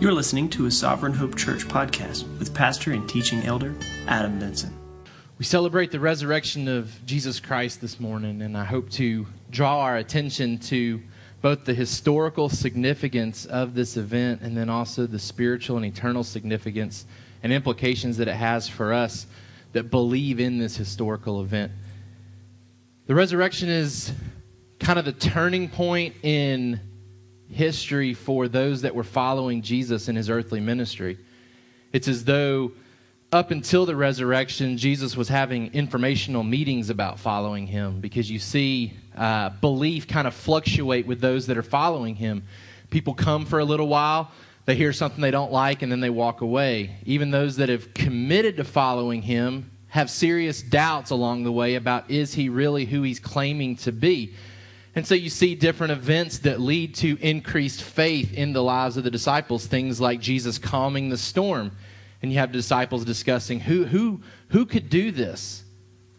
You're listening to a Sovereign Hope Church podcast with pastor and teaching elder Adam Vinson. We celebrate the resurrection of Jesus Christ this morning, and I hope to draw our attention to both the historical significance of this event and then also the spiritual and eternal significance and implications that it has for us that believe in this historical event. The resurrection is kind of the turning point in history for those that were following Jesus in his earthly ministry. It's as though up until the resurrection, Jesus was having informational meetings about following him because you see uh, belief kind of fluctuate with those that are following him. People come for a little while, they hear something they don't like, and then they walk away. Even those that have committed to following him have serious doubts along the way about is he really who he's claiming to be. And so you see different events that lead to increased faith in the lives of the disciples, things like Jesus calming the storm. And you have disciples discussing who, who, who could do this?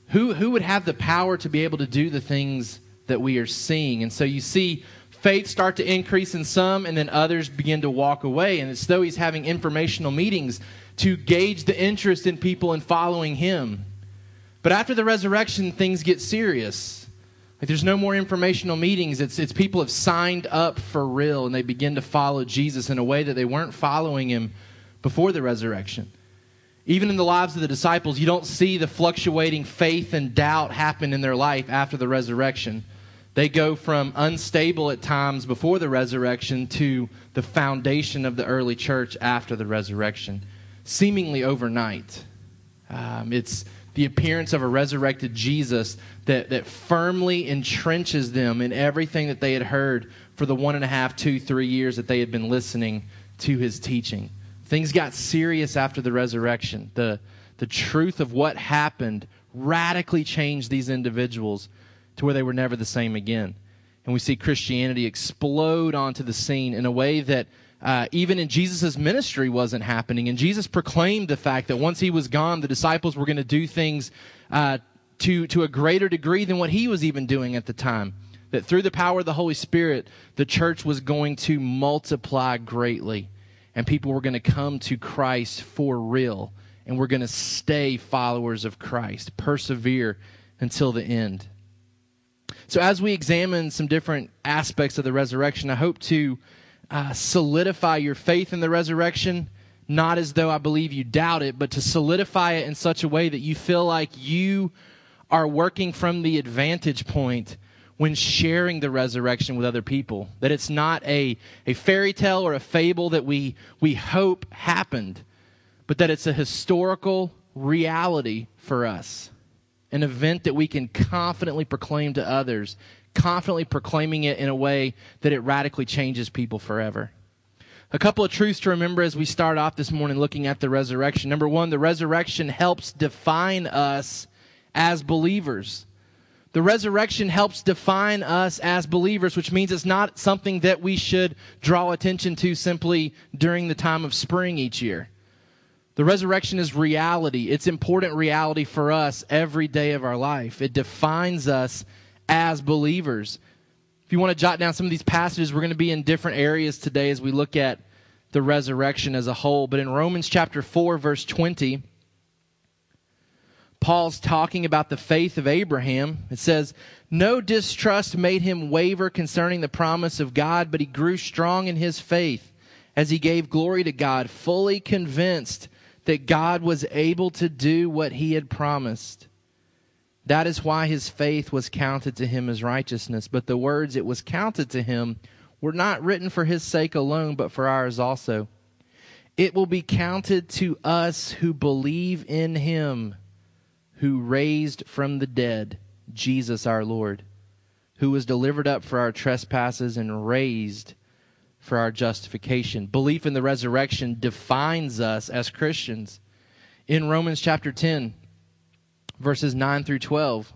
Who, who would have the power to be able to do the things that we are seeing? And so you see faith start to increase in some, and then others begin to walk away. And it's though he's having informational meetings to gauge the interest in people in following him. But after the resurrection, things get serious like there's no more informational meetings. It's, it's people have signed up for real and they begin to follow Jesus in a way that they weren't following him before the resurrection. Even in the lives of the disciples, you don't see the fluctuating faith and doubt happen in their life after the resurrection. They go from unstable at times before the resurrection to the foundation of the early church after the resurrection, seemingly overnight. Um, it's the appearance of a resurrected Jesus that, that firmly entrenches them in everything that they had heard for the one and a half, two, three years that they had been listening to his teaching. Things got serious after the resurrection. The, the truth of what happened radically changed these individuals to where they were never the same again. And we see Christianity explode onto the scene in a way that uh, even in Jesus' ministry wasn't happening. And Jesus proclaimed the fact that once he was gone, the disciples were going to do things uh, to, to a greater degree than what he was even doing at the time. That through the power of the Holy Spirit, the church was going to multiply greatly. And people were going to come to Christ for real. And we're going to stay followers of Christ, persevere until the end. So, as we examine some different aspects of the resurrection, I hope to uh, solidify your faith in the resurrection, not as though I believe you doubt it, but to solidify it in such a way that you feel like you are working from the advantage point when sharing the resurrection with other people. That it's not a, a fairy tale or a fable that we, we hope happened, but that it's a historical reality for us. An event that we can confidently proclaim to others confidently proclaiming it in a way that it radically changes people forever. A couple of truths to remember as we start off this morning looking at the resurrection. Number one, the resurrection helps define us as believers. The resurrection helps define us as believers, which means it's not something that we should draw attention to simply during the time of spring each year. The resurrection is reality. It's important reality for us every day of our life. It defines us as believers. If you want to jot down some of these passages, we're going to be in different areas today as we look at the resurrection as a whole. But in Romans chapter 4, verse 20, Paul's talking about the faith of Abraham. It says, No distrust made him waver concerning the promise of God, but he grew strong in his faith as he gave glory to God, fully convinced that God was able to do what he had promised. That is why his faith was counted to him as righteousness. But the words it was counted to him were not written for his sake alone, but for ours also. It will be counted to us who believe in him who raised from the dead Jesus our Lord, who was delivered up for our trespasses and raised for our justification. Belief in the resurrection defines us as Christians. In Romans chapter 10, verses 9 through 12.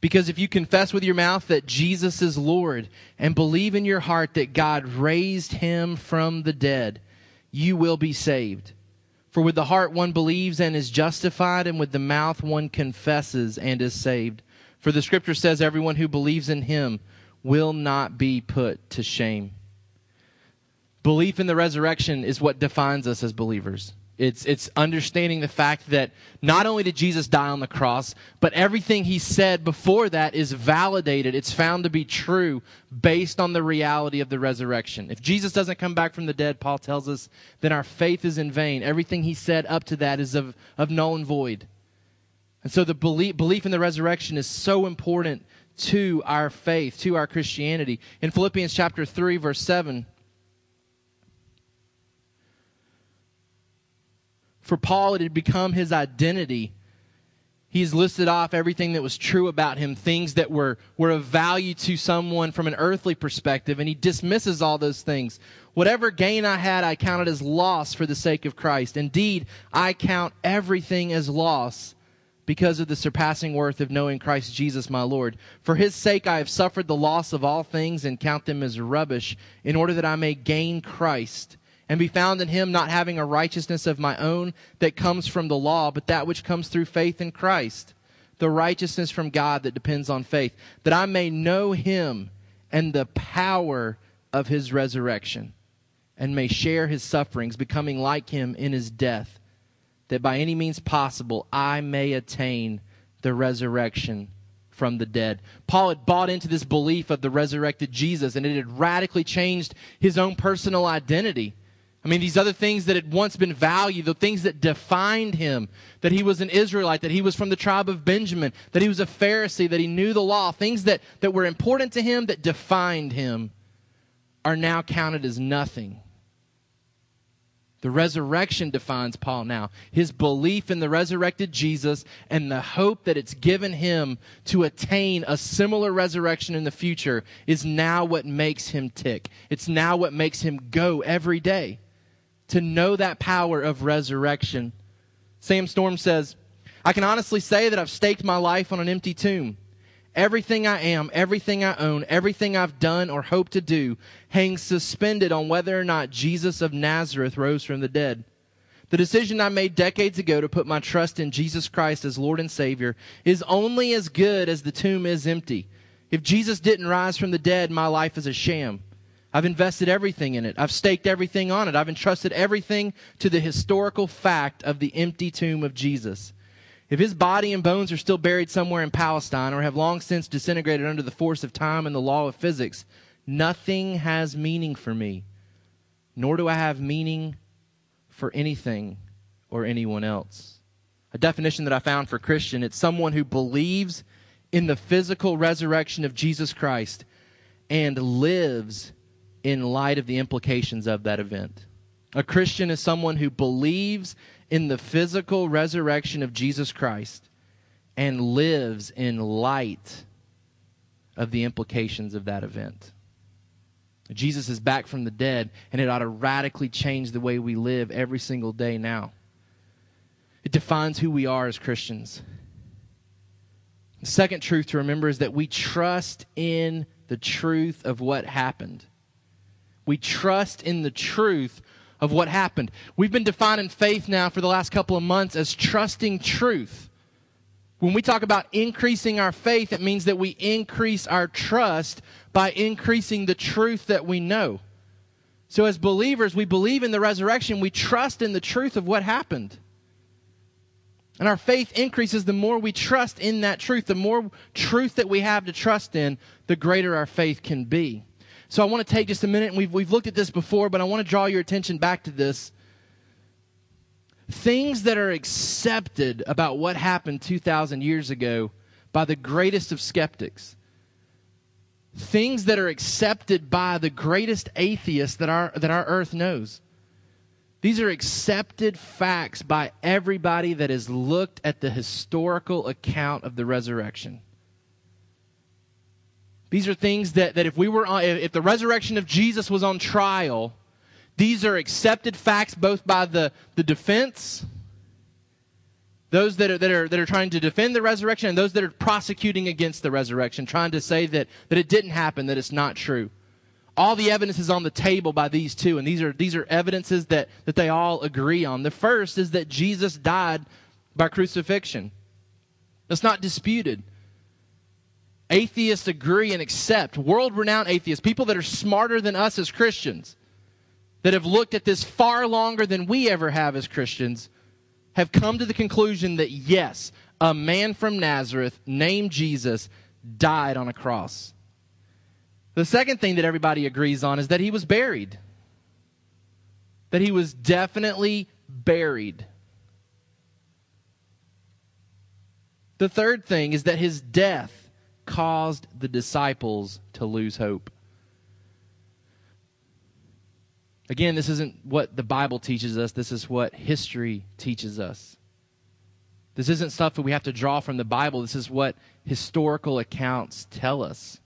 Because if you confess with your mouth that Jesus is Lord and believe in your heart that God raised him from the dead, you will be saved. For with the heart one believes and is justified, and with the mouth one confesses and is saved. For the scripture says, Everyone who believes in him will not be put to shame. Belief in the resurrection is what defines us as believers. It's, it's understanding the fact that not only did Jesus die on the cross, but everything he said before that is validated. It's found to be true based on the reality of the resurrection. If Jesus doesn't come back from the dead, Paul tells us, then our faith is in vain. Everything he said up to that is of, of null and void. And so the belief, belief in the resurrection is so important to our faith, to our Christianity. In Philippians chapter 3, verse 7, For Paul, it had become his identity. He's listed off everything that was true about him, things that were, were of value to someone from an earthly perspective, and he dismisses all those things. Whatever gain I had, I counted as loss for the sake of Christ. Indeed, I count everything as loss because of the surpassing worth of knowing Christ Jesus my Lord. For his sake I have suffered the loss of all things and count them as rubbish, in order that I may gain Christ and be found in him, not having a righteousness of my own that comes from the law, but that which comes through faith in Christ, the righteousness from God that depends on faith, that I may know him and the power of his resurrection, and may share his sufferings, becoming like him in his death, that by any means possible I may attain the resurrection from the dead. Paul had bought into this belief of the resurrected Jesus, and it had radically changed his own personal identity. I mean, these other things that had once been valued, the things that defined him, that he was an Israelite, that he was from the tribe of Benjamin, that he was a Pharisee, that he knew the law, things that, that were important to him, that defined him, are now counted as nothing. The resurrection defines Paul now. His belief in the resurrected Jesus and the hope that it's given him to attain a similar resurrection in the future is now what makes him tick. It's now what makes him go every day to know that power of resurrection. Sam Storms says, I can honestly say that I've staked my life on an empty tomb. Everything I am, everything I own, everything I've done or hope to do hangs suspended on whether or not Jesus of Nazareth rose from the dead. The decision I made decades ago to put my trust in Jesus Christ as Lord and Savior is only as good as the tomb is empty. If Jesus didn't rise from the dead, my life is a sham. I've invested everything in it. I've staked everything on it. I've entrusted everything to the historical fact of the empty tomb of Jesus. If his body and bones are still buried somewhere in Palestine or have long since disintegrated under the force of time and the law of physics, nothing has meaning for me, nor do I have meaning for anything or anyone else. A definition that I found for Christian, it's someone who believes in the physical resurrection of Jesus Christ and lives in light of the implications of that event. A Christian is someone who believes in the physical resurrection of Jesus Christ and lives in light of the implications of that event. Jesus is back from the dead, and it ought to radically change the way we live every single day now. It defines who we are as Christians. The second truth to remember is that we trust in the truth of what happened. We trust in the truth of what happened. We've been defining faith now for the last couple of months as trusting truth. When we talk about increasing our faith, it means that we increase our trust by increasing the truth that we know. So, as believers, we believe in the resurrection, we trust in the truth of what happened. And our faith increases the more we trust in that truth. The more truth that we have to trust in, the greater our faith can be. So I want to take just a minute, and we've, we've looked at this before, but I want to draw your attention back to this. Things that are accepted about what happened 2,000 years ago by the greatest of skeptics. Things that are accepted by the greatest atheists that our, that our earth knows. These are accepted facts by everybody that has looked at the historical account of the resurrection. These are things that, that if we were on, if the resurrection of Jesus was on trial, these are accepted facts both by the, the defense, those that are, that, are, that are trying to defend the resurrection, and those that are prosecuting against the resurrection, trying to say that, that it didn't happen, that it's not true. All the evidence is on the table by these two, and these are, these are evidences that, that they all agree on. The first is that Jesus died by crucifixion. That's not disputed atheists agree and accept, world renowned atheists, people that are smarter than us as Christians, that have looked at this far longer than we ever have as Christians have come to the conclusion that yes, a man from Nazareth named Jesus died on a cross. The second thing that everybody agrees on is that he was buried. That he was definitely buried. The third thing is that his death caused the disciples to lose hope. Again, this isn't what the Bible teaches us, this is what history teaches us. This isn't stuff that we have to draw from the Bible. This is what historical accounts tell us.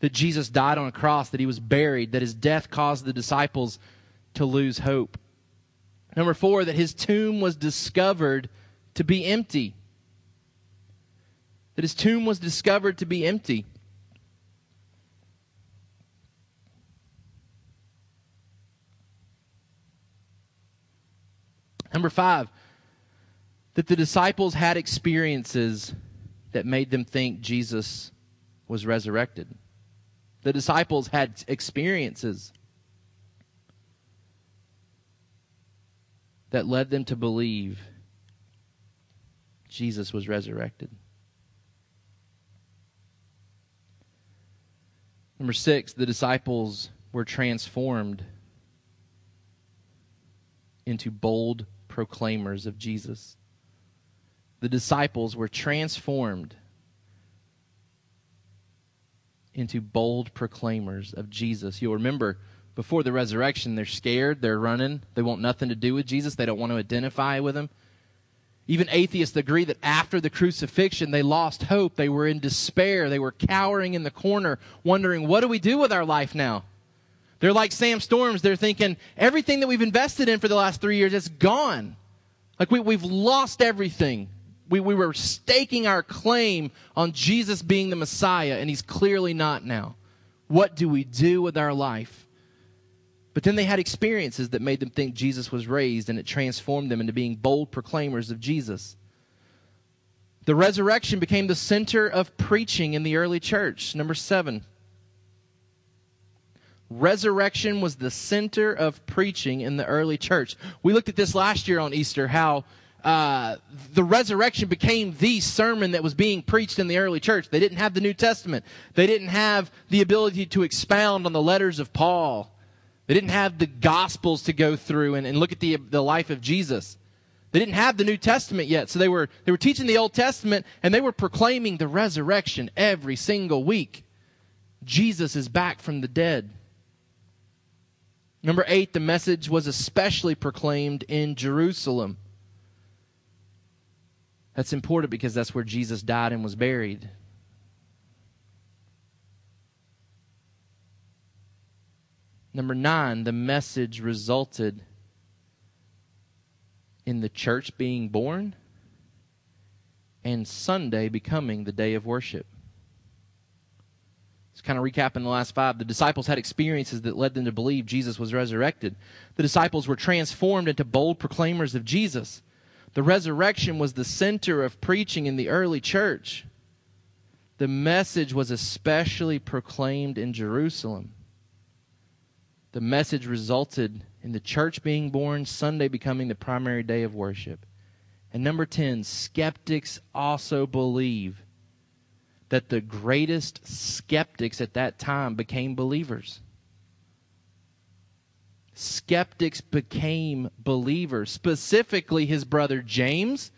That Jesus died on a cross, that he was buried, that his death caused the disciples to lose hope. Number four, that his tomb was discovered to be empty. That his tomb was discovered to be empty. Number five, that the disciples had experiences that made them think Jesus was resurrected. The disciples had experiences that led them to believe Jesus was resurrected. Number six, the disciples were transformed into bold proclaimers of Jesus. The disciples were transformed into bold proclaimers of Jesus. You'll remember before the resurrection, they're scared, they're running, they want nothing to do with Jesus, they don't want to identify with him. Even atheists agree that after the crucifixion, they lost hope. They were in despair. They were cowering in the corner, wondering, what do we do with our life now? They're like Sam Storms. They're thinking everything that we've invested in for the last three years is gone. Like we, we've lost everything. We, we were staking our claim on Jesus being the Messiah, and he's clearly not now. What do we do with our life? But then they had experiences that made them think Jesus was raised, and it transformed them into being bold proclaimers of Jesus. The resurrection became the center of preaching in the early church. Number seven. Resurrection was the center of preaching in the early church. We looked at this last year on Easter, how uh, the resurrection became the sermon that was being preached in the early church. They didn't have the New Testament. They didn't have the ability to expound on the letters of Paul. They didn't have the Gospels to go through and, and look at the, the life of Jesus. They didn't have the New Testament yet, so they were, they were teaching the Old Testament and they were proclaiming the resurrection every single week. Jesus is back from the dead. Number eight, the message was especially proclaimed in Jerusalem. That's important because that's where Jesus died and was buried. Number nine, the message resulted in the church being born and Sunday becoming the day of worship It's kind of recapping the last five, the disciples had experiences that led them to believe Jesus was resurrected. The disciples were transformed into bold proclaimers of Jesus. The resurrection was the center of preaching in the early church. The message was especially proclaimed in Jerusalem. The message resulted in the church being born, Sunday becoming the primary day of worship. And number 10, skeptics also believe that the greatest skeptics at that time became believers. Skeptics became believers, specifically his brother James.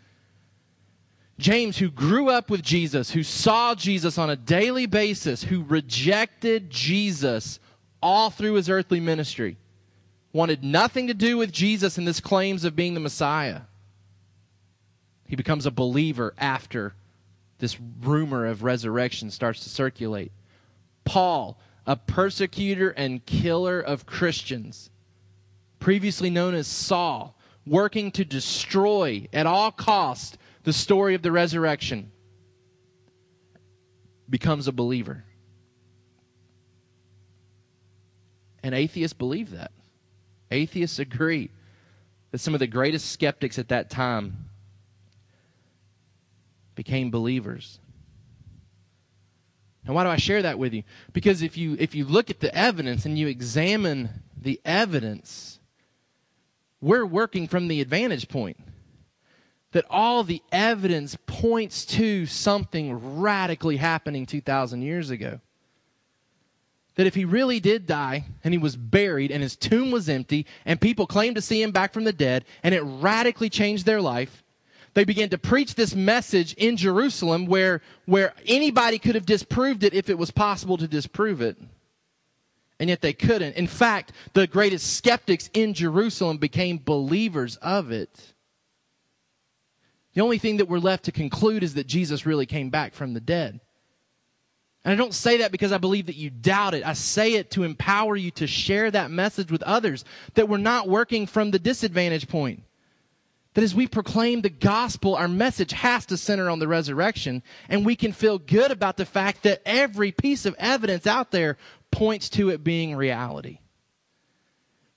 James, who grew up with Jesus, who saw Jesus on a daily basis, who rejected Jesus all through his earthly ministry, wanted nothing to do with Jesus and his claims of being the Messiah. He becomes a believer after this rumor of resurrection starts to circulate. Paul, a persecutor and killer of Christians, previously known as Saul, working to destroy at all cost the story of the resurrection, becomes a believer. And atheists believe that. Atheists agree that some of the greatest skeptics at that time became believers. Now, why do I share that with you? Because if you if you look at the evidence and you examine the evidence, we're working from the advantage point. That all the evidence points to something radically happening 2,000 years ago. That if he really did die and he was buried and his tomb was empty and people claimed to see him back from the dead and it radically changed their life, they began to preach this message in Jerusalem where, where anybody could have disproved it if it was possible to disprove it. And yet they couldn't. In fact, the greatest skeptics in Jerusalem became believers of it. The only thing that we're left to conclude is that Jesus really came back from the dead. And I don't say that because I believe that you doubt it. I say it to empower you to share that message with others that we're not working from the disadvantage point that as we proclaim the gospel, our message has to center on the resurrection, and we can feel good about the fact that every piece of evidence out there points to it being reality.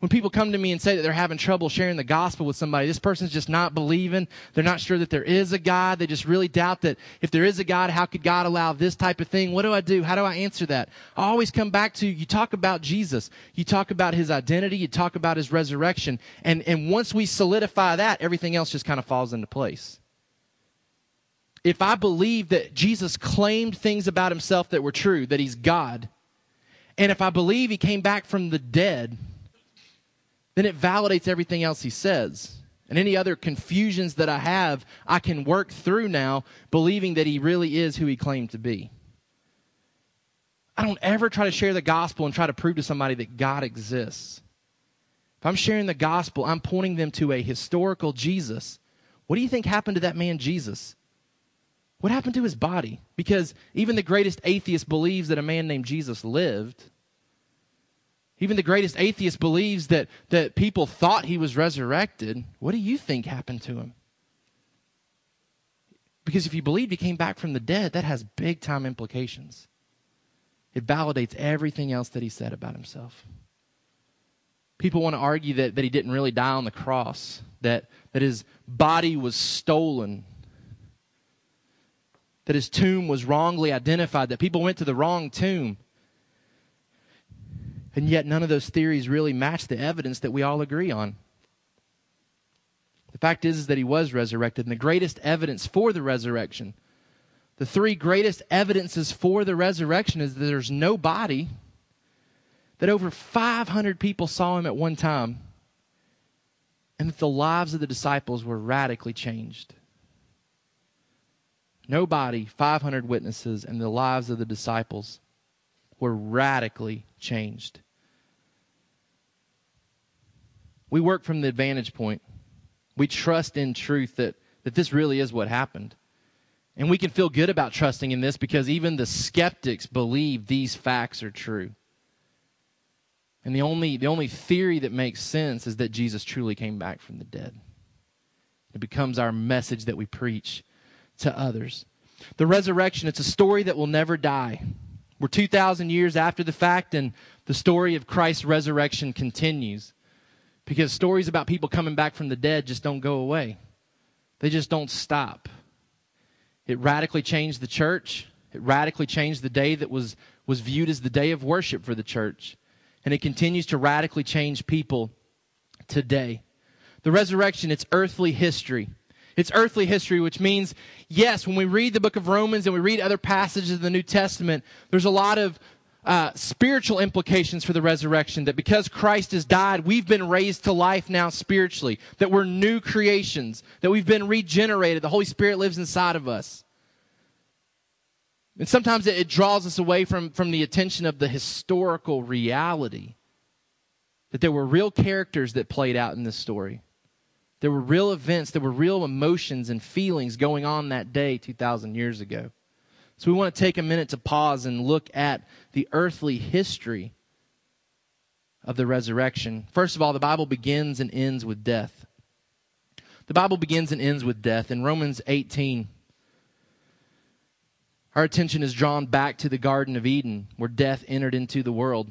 When people come to me and say that they're having trouble sharing the gospel with somebody, this person's just not believing. They're not sure that there is a God. They just really doubt that if there is a God, how could God allow this type of thing? What do I do? How do I answer that? I always come back to you talk about Jesus. You talk about his identity. You talk about his resurrection. And, and once we solidify that, everything else just kind of falls into place. If I believe that Jesus claimed things about himself that were true, that he's God, and if I believe he came back from the dead, then it validates everything else he says. And any other confusions that I have, I can work through now, believing that he really is who he claimed to be. I don't ever try to share the gospel and try to prove to somebody that God exists. If I'm sharing the gospel, I'm pointing them to a historical Jesus. What do you think happened to that man, Jesus? What happened to his body? Because even the greatest atheist believes that a man named Jesus lived. Even the greatest atheist believes that, that people thought he was resurrected. What do you think happened to him? Because if you believe he came back from the dead, that has big time implications. It validates everything else that he said about himself. People want to argue that, that he didn't really die on the cross, that, that his body was stolen, that his tomb was wrongly identified, that people went to the wrong tomb. And yet, none of those theories really match the evidence that we all agree on. The fact is, is that he was resurrected, and the greatest evidence for the resurrection, the three greatest evidences for the resurrection is that there's no body, that over 500 people saw him at one time, and that the lives of the disciples were radically changed. No body, 500 witnesses, and the lives of the disciples were radically changed. We work from the advantage point. We trust in truth that, that this really is what happened. And we can feel good about trusting in this because even the skeptics believe these facts are true. And the only, the only theory that makes sense is that Jesus truly came back from the dead. It becomes our message that we preach to others. The resurrection, it's a story that will never die. We're 2,000 years after the fact, and the story of Christ's resurrection continues. Because stories about people coming back from the dead just don't go away, they just don't stop. It radically changed the church. It radically changed the day that was, was viewed as the day of worship for the church. And it continues to radically change people today. The resurrection, it's earthly history. It's earthly history, which means, yes, when we read the book of Romans and we read other passages of the New Testament, there's a lot of uh, spiritual implications for the resurrection that because Christ has died, we've been raised to life now spiritually, that we're new creations, that we've been regenerated, the Holy Spirit lives inside of us. And sometimes it, it draws us away from, from the attention of the historical reality that there were real characters that played out in this story. There were real events, there were real emotions and feelings going on that day 2,000 years ago. So we want to take a minute to pause and look at the earthly history of the resurrection. First of all, the Bible begins and ends with death. The Bible begins and ends with death. In Romans 18, our attention is drawn back to the Garden of Eden, where death entered into the world.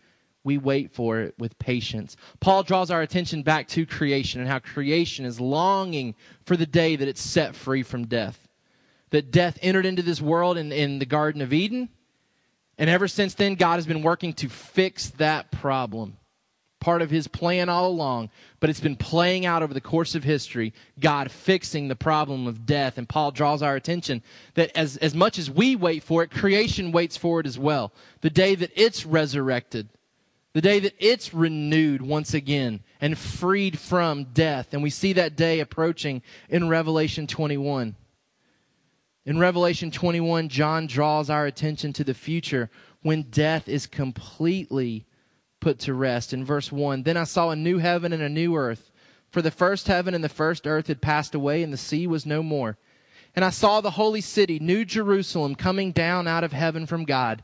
we wait for it with patience. Paul draws our attention back to creation and how creation is longing for the day that it's set free from death. That death entered into this world in, in the Garden of Eden. And ever since then, God has been working to fix that problem. Part of his plan all along, but it's been playing out over the course of history, God fixing the problem of death. And Paul draws our attention that as, as much as we wait for it, creation waits for it as well. The day that it's resurrected the day that it's renewed once again and freed from death. And we see that day approaching in Revelation 21. In Revelation 21, John draws our attention to the future when death is completely put to rest. In verse 1, then I saw a new heaven and a new earth, for the first heaven and the first earth had passed away, and the sea was no more. And I saw the holy city, New Jerusalem, coming down out of heaven from God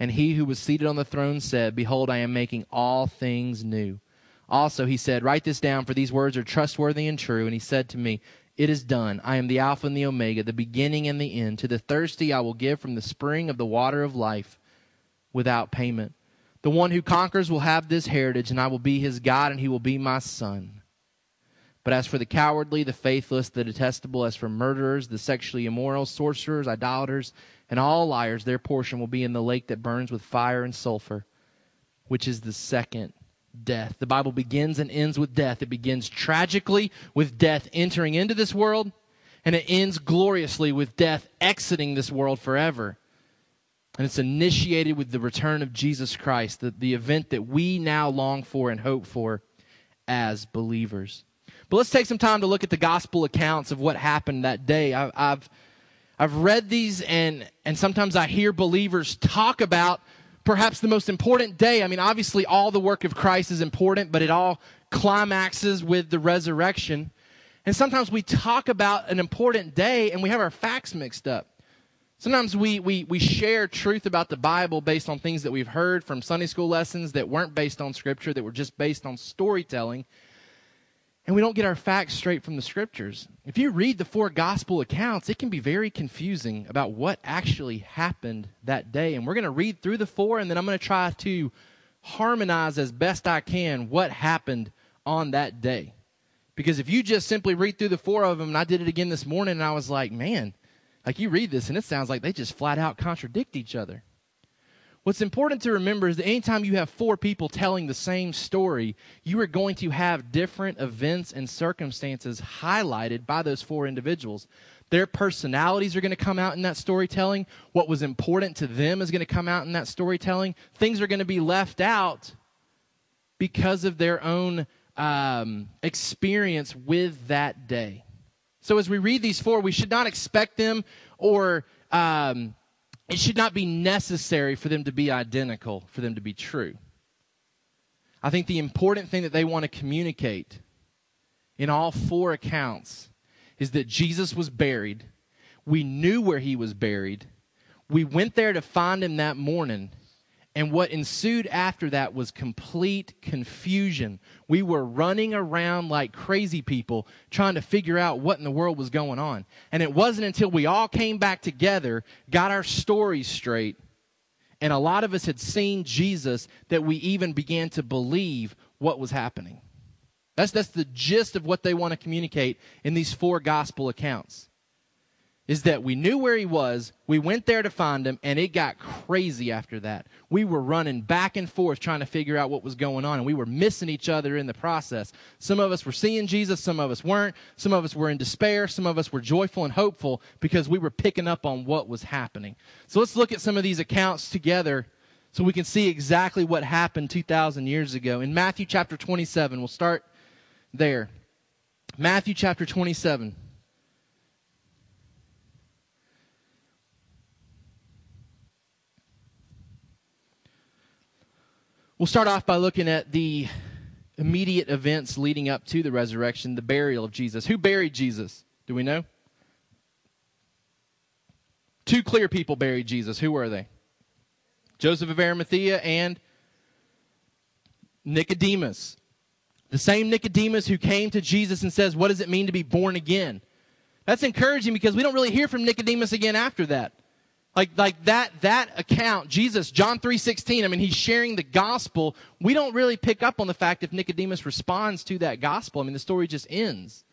And he who was seated on the throne said, Behold, I am making all things new. Also, he said, Write this down, for these words are trustworthy and true. And he said to me, It is done. I am the Alpha and the Omega, the beginning and the end. To the thirsty I will give from the spring of the water of life without payment. The one who conquers will have this heritage, and I will be his God, and he will be my son. But as for the cowardly, the faithless, the detestable, as for murderers, the sexually immoral, sorcerers, idolaters, and all liars, their portion will be in the lake that burns with fire and sulfur, which is the second death. The Bible begins and ends with death. It begins tragically with death entering into this world, and it ends gloriously with death exiting this world forever. And it's initiated with the return of Jesus Christ, the, the event that we now long for and hope for as believers. But let's take some time to look at the gospel accounts of what happened that day. I, I've I've read these and, and sometimes I hear believers talk about perhaps the most important day. I mean, obviously, all the work of Christ is important, but it all climaxes with the resurrection. And sometimes we talk about an important day and we have our facts mixed up. Sometimes we, we, we share truth about the Bible based on things that we've heard from Sunday school lessons that weren't based on Scripture, that were just based on storytelling and we don't get our facts straight from the scriptures. If you read the four gospel accounts, it can be very confusing about what actually happened that day. And we're going to read through the four, and then I'm going to try to harmonize as best I can what happened on that day. Because if you just simply read through the four of them, and I did it again this morning, and I was like, man, like you read this, and it sounds like they just flat out contradict each other. What's important to remember is that anytime you have four people telling the same story, you are going to have different events and circumstances highlighted by those four individuals. Their personalities are going to come out in that storytelling. What was important to them is going to come out in that storytelling. Things are going to be left out because of their own um, experience with that day. So as we read these four, we should not expect them or um, it should not be necessary for them to be identical, for them to be true. I think the important thing that they want to communicate in all four accounts is that Jesus was buried. We knew where he was buried. We went there to find him that morning. And what ensued after that was complete confusion. We were running around like crazy people trying to figure out what in the world was going on. And it wasn't until we all came back together, got our stories straight, and a lot of us had seen Jesus that we even began to believe what was happening. That's, that's the gist of what they want to communicate in these four gospel accounts. Is that we knew where he was, we went there to find him, and it got crazy after that. We were running back and forth trying to figure out what was going on, and we were missing each other in the process. Some of us were seeing Jesus, some of us weren't. Some of us were in despair, some of us were joyful and hopeful because we were picking up on what was happening. So let's look at some of these accounts together so we can see exactly what happened 2,000 years ago. In Matthew chapter 27, we'll start there. Matthew chapter 27. We'll start off by looking at the immediate events leading up to the resurrection, the burial of Jesus. Who buried Jesus? Do we know? Two clear people buried Jesus. Who were they? Joseph of Arimathea and Nicodemus. The same Nicodemus who came to Jesus and says, What does it mean to be born again? That's encouraging because we don't really hear from Nicodemus again after that. Like, like that, that account, Jesus, John 3.16, I mean, he's sharing the gospel. We don't really pick up on the fact if Nicodemus responds to that gospel. I mean, the story just ends.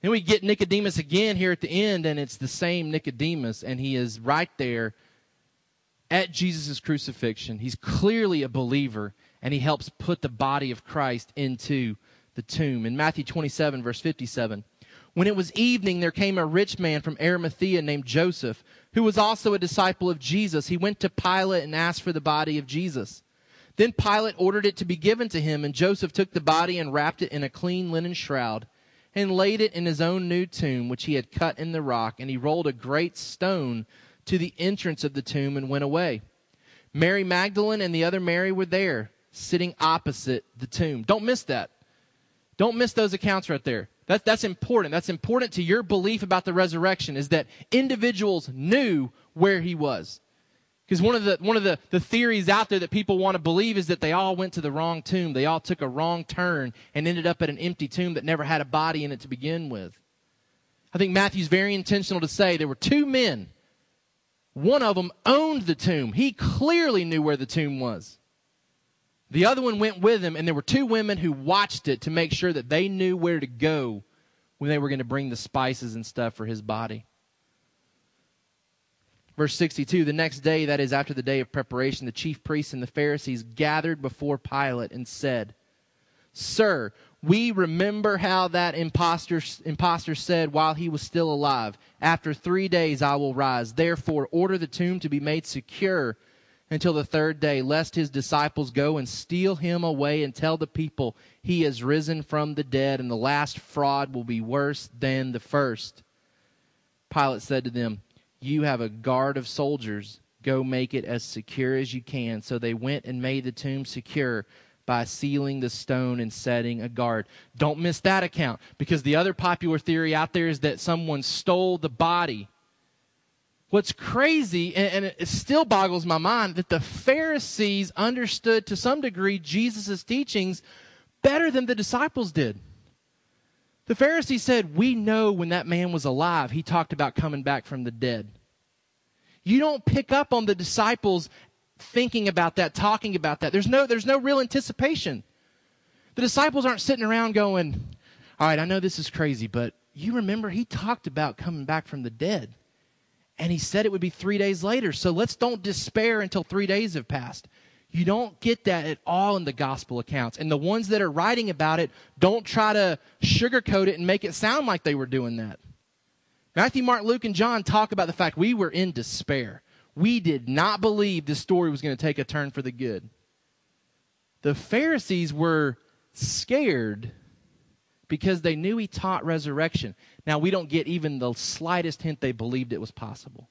Then we get Nicodemus again here at the end, and it's the same Nicodemus, and he is right there at Jesus' crucifixion. He's clearly a believer, and he helps put the body of Christ into the tomb. In Matthew 27, verse 57, when it was evening, there came a rich man from Arimathea named Joseph, who was also a disciple of Jesus. He went to Pilate and asked for the body of Jesus. Then Pilate ordered it to be given to him, and Joseph took the body and wrapped it in a clean linen shroud and laid it in his own new tomb, which he had cut in the rock, and he rolled a great stone to the entrance of the tomb and went away. Mary Magdalene and the other Mary were there, sitting opposite the tomb. Don't miss that. Don't miss those accounts right there. That, that's important. That's important to your belief about the resurrection is that individuals knew where he was. Because one of the one of the, the theories out there that people want to believe is that they all went to the wrong tomb. They all took a wrong turn and ended up at an empty tomb that never had a body in it to begin with. I think Matthew's very intentional to say there were two men one of them owned the tomb. He clearly knew where the tomb was. The other one went with him, and there were two women who watched it to make sure that they knew where to go when they were going to bring the spices and stuff for his body. Verse 62 The next day, that is after the day of preparation, the chief priests and the Pharisees gathered before Pilate and said, Sir, we remember how that impostor, impostor said while he was still alive, After three days I will rise. Therefore, order the tomb to be made secure until the third day, lest his disciples go and steal him away and tell the people he has risen from the dead, and the last fraud will be worse than the first. Pilate said to them, You have a guard of soldiers. Go make it as secure as you can. So they went and made the tomb secure by sealing the stone and setting a guard. Don't miss that account because the other popular theory out there is that someone stole the body. What's crazy, and, it still boggles my mind, that the Pharisees understood to some degree Jesus' teachings better than the disciples did. The Pharisees said, We know when that man was alive, he talked about coming back from the dead. You don't pick up on the disciples thinking about that, talking about that. There's no, there's no real anticipation. The disciples aren't sitting around going, All right, I know this is crazy, but you remember he talked about coming back from the dead. And he said it would be three days later. So let's don't despair until three days have passed. You don't get that at all in the gospel accounts. And the ones that are writing about it don't try to sugarcoat it and make it sound like they were doing that. Matthew, Mark, Luke, and John talk about the fact we were in despair. We did not believe this story was going to take a turn for the good. The Pharisees were scared because they knew he taught resurrection. Now, we don't get even the slightest hint they believed it was possible.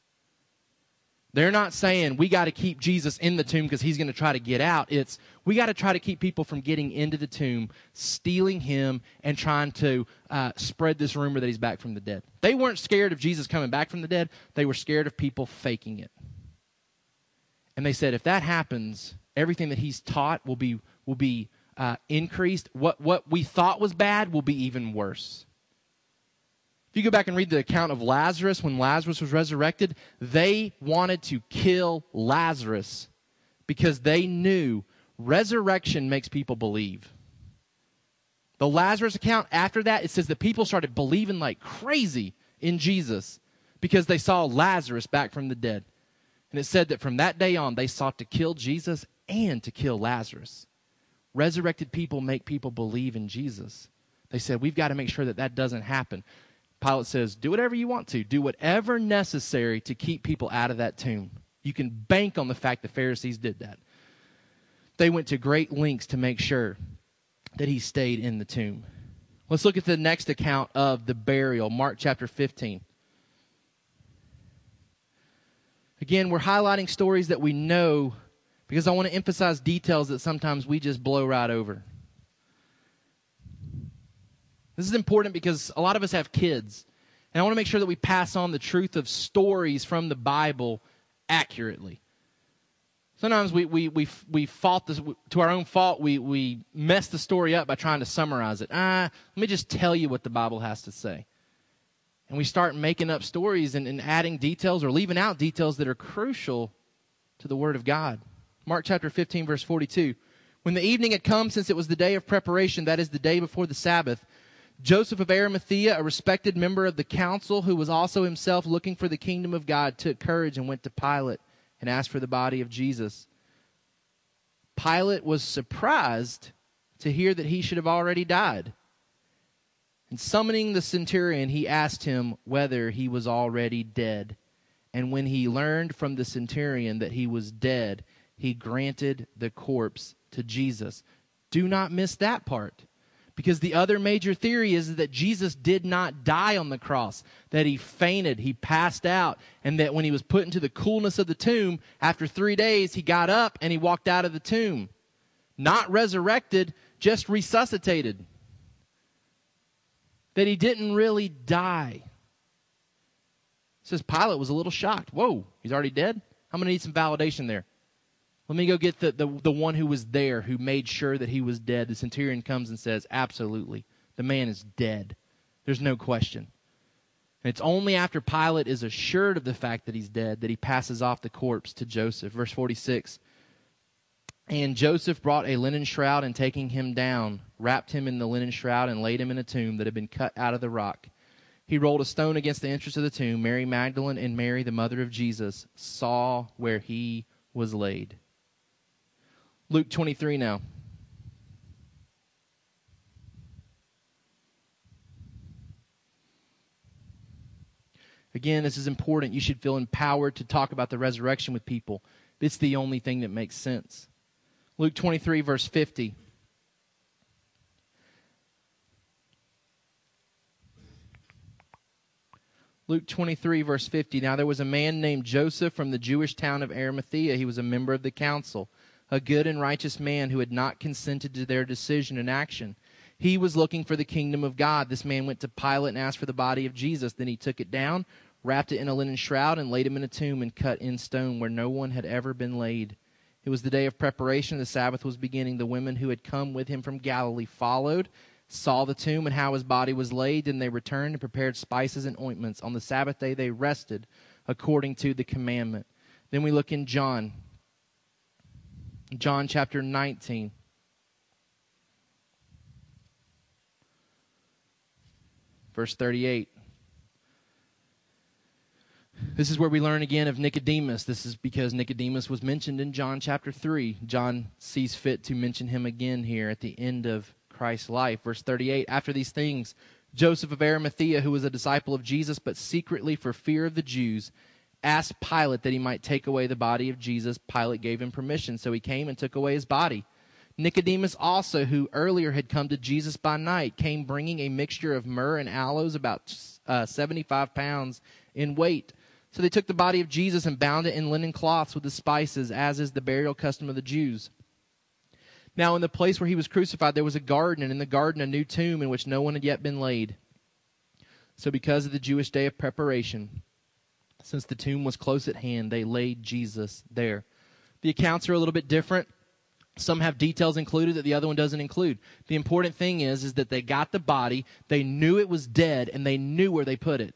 They're not saying we got to keep Jesus in the tomb because he's going to try to get out. It's we got to try to keep people from getting into the tomb, stealing him, and trying to uh, spread this rumor that he's back from the dead. They weren't scared of Jesus coming back from the dead, they were scared of people faking it. And they said, if that happens, everything that he's taught will be, will be uh, increased. What, what we thought was bad will be even worse. If you go back and read the account of Lazarus, when Lazarus was resurrected, they wanted to kill Lazarus because they knew resurrection makes people believe. The Lazarus account, after that, it says that people started believing like crazy in Jesus because they saw Lazarus back from the dead. And it said that from that day on, they sought to kill Jesus and to kill Lazarus. Resurrected people make people believe in Jesus. They said, We've got to make sure that that doesn't happen. Pilate says, Do whatever you want to. Do whatever necessary to keep people out of that tomb. You can bank on the fact the Pharisees did that. They went to great lengths to make sure that he stayed in the tomb. Let's look at the next account of the burial, Mark chapter 15. Again, we're highlighting stories that we know because I want to emphasize details that sometimes we just blow right over. This is important because a lot of us have kids, and I want to make sure that we pass on the truth of stories from the Bible accurately. Sometimes we, we, we, we fault this, to our own fault, we, we mess the story up by trying to summarize it. Ah, let me just tell you what the Bible has to say. And we start making up stories and, and adding details or leaving out details that are crucial to the Word of God. Mark chapter 15, verse 42. When the evening had come, since it was the day of preparation, that is the day before the Sabbath, Joseph of Arimathea, a respected member of the council, who was also himself looking for the kingdom of God, took courage and went to Pilate and asked for the body of Jesus. Pilate was surprised to hear that he should have already died. And summoning the centurion, he asked him whether he was already dead. And when he learned from the centurion that he was dead, he granted the corpse to Jesus. Do not miss that part. Because the other major theory is that Jesus did not die on the cross, that he fainted, he passed out, and that when he was put into the coolness of the tomb, after three days, he got up and he walked out of the tomb. Not resurrected, just resuscitated. That he didn't really die. It says Pilate was a little shocked. Whoa, he's already dead? I'm going to need some validation there. Let me go get the, the, the one who was there, who made sure that he was dead. The centurion comes and says, Absolutely. The man is dead. There's no question. And it's only after Pilate is assured of the fact that he's dead that he passes off the corpse to Joseph. Verse 46. And Joseph brought a linen shroud and taking him down, wrapped him in the linen shroud and laid him in a tomb that had been cut out of the rock. He rolled a stone against the entrance of the tomb. Mary Magdalene and Mary, the mother of Joses, saw where he was laid. Luke 23 now. Again, this is important. You should feel empowered to talk about the resurrection with people. It's the only thing that makes sense. Luke 23, verse 50. Luke 23, verse 50. Now there was a man named Joseph from the Jewish town of Arimathea. He was a member of the council a good and righteous man who had not consented to their decision and action. He was looking for the kingdom of God. This man went to Pilate and asked for the body of Jesus. Then he took it down, wrapped it in a linen shroud, and laid him in a tomb and cut in stone where no one had ever been laid. It was the day of preparation. The Sabbath was beginning. The women who had come with him from Galilee followed, saw the tomb and how his body was laid. Then they returned and prepared spices and ointments. On the Sabbath day they rested according to the commandment. Then we look in John John chapter 19. Verse 38. This is where we learn again of Nicodemus. This is because Nicodemus was mentioned in John chapter 3. John sees fit to mention him again here at the end of Christ's life. Verse 38 After these things, Joseph of Arimathea, who was a disciple of Jesus, but secretly for fear of the Jews, asked Pilate that he might take away the body of Jesus. Pilate gave him permission, so he came and took away his body. Nicodemus also, who earlier had come to Jesus by night, came bringing a mixture of myrrh and aloes, about uh, 75 pounds in weight. So they took the body of Jesus and bound it in linen cloths with the spices, as is the burial custom of the Jews. Now, in the place where he was crucified, there was a garden, and in the garden a new tomb in which no one had yet been laid. So, because of the Jewish day of preparation, since the tomb was close at hand, they laid Jesus there. The accounts are a little bit different. Some have details included that the other one doesn't include. The important thing is, is that they got the body, they knew it was dead, and they knew where they put it.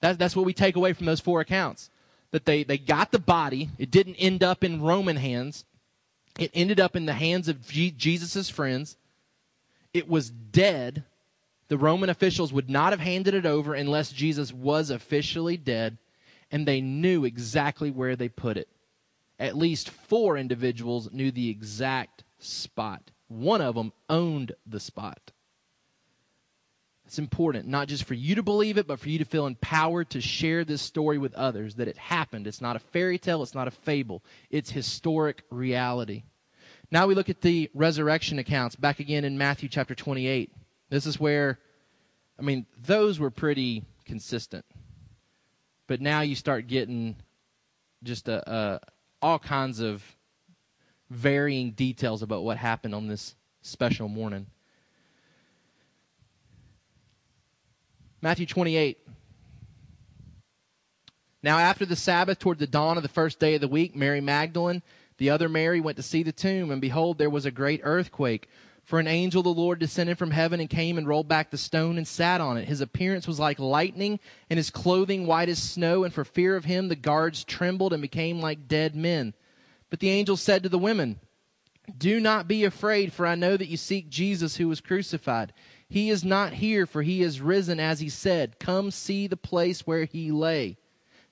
That, that's what we take away from those four accounts. That they, they got the body, it didn't end up in Roman hands, it ended up in the hands of Jesus' friends. it was dead. The Roman officials would not have handed it over unless Jesus was officially dead, and they knew exactly where they put it. At least four individuals knew the exact spot. One of them owned the spot. It's important, not just for you to believe it, but for you to feel empowered to share this story with others that it happened. It's not a fairy tale, it's not a fable, it's historic reality. Now we look at the resurrection accounts back again in Matthew chapter 28. This is where, I mean, those were pretty consistent. But now you start getting just a, a, all kinds of varying details about what happened on this special morning. Matthew 28. Now, after the Sabbath, toward the dawn of the first day of the week, Mary Magdalene, the other Mary, went to see the tomb, and behold, there was a great earthquake. For an angel of the Lord descended from heaven and came and rolled back the stone and sat on it. His appearance was like lightning, and his clothing white as snow, and for fear of him the guards trembled and became like dead men. But the angel said to the women, Do not be afraid, for I know that you seek Jesus who was crucified. He is not here, for he is risen as he said. Come see the place where he lay.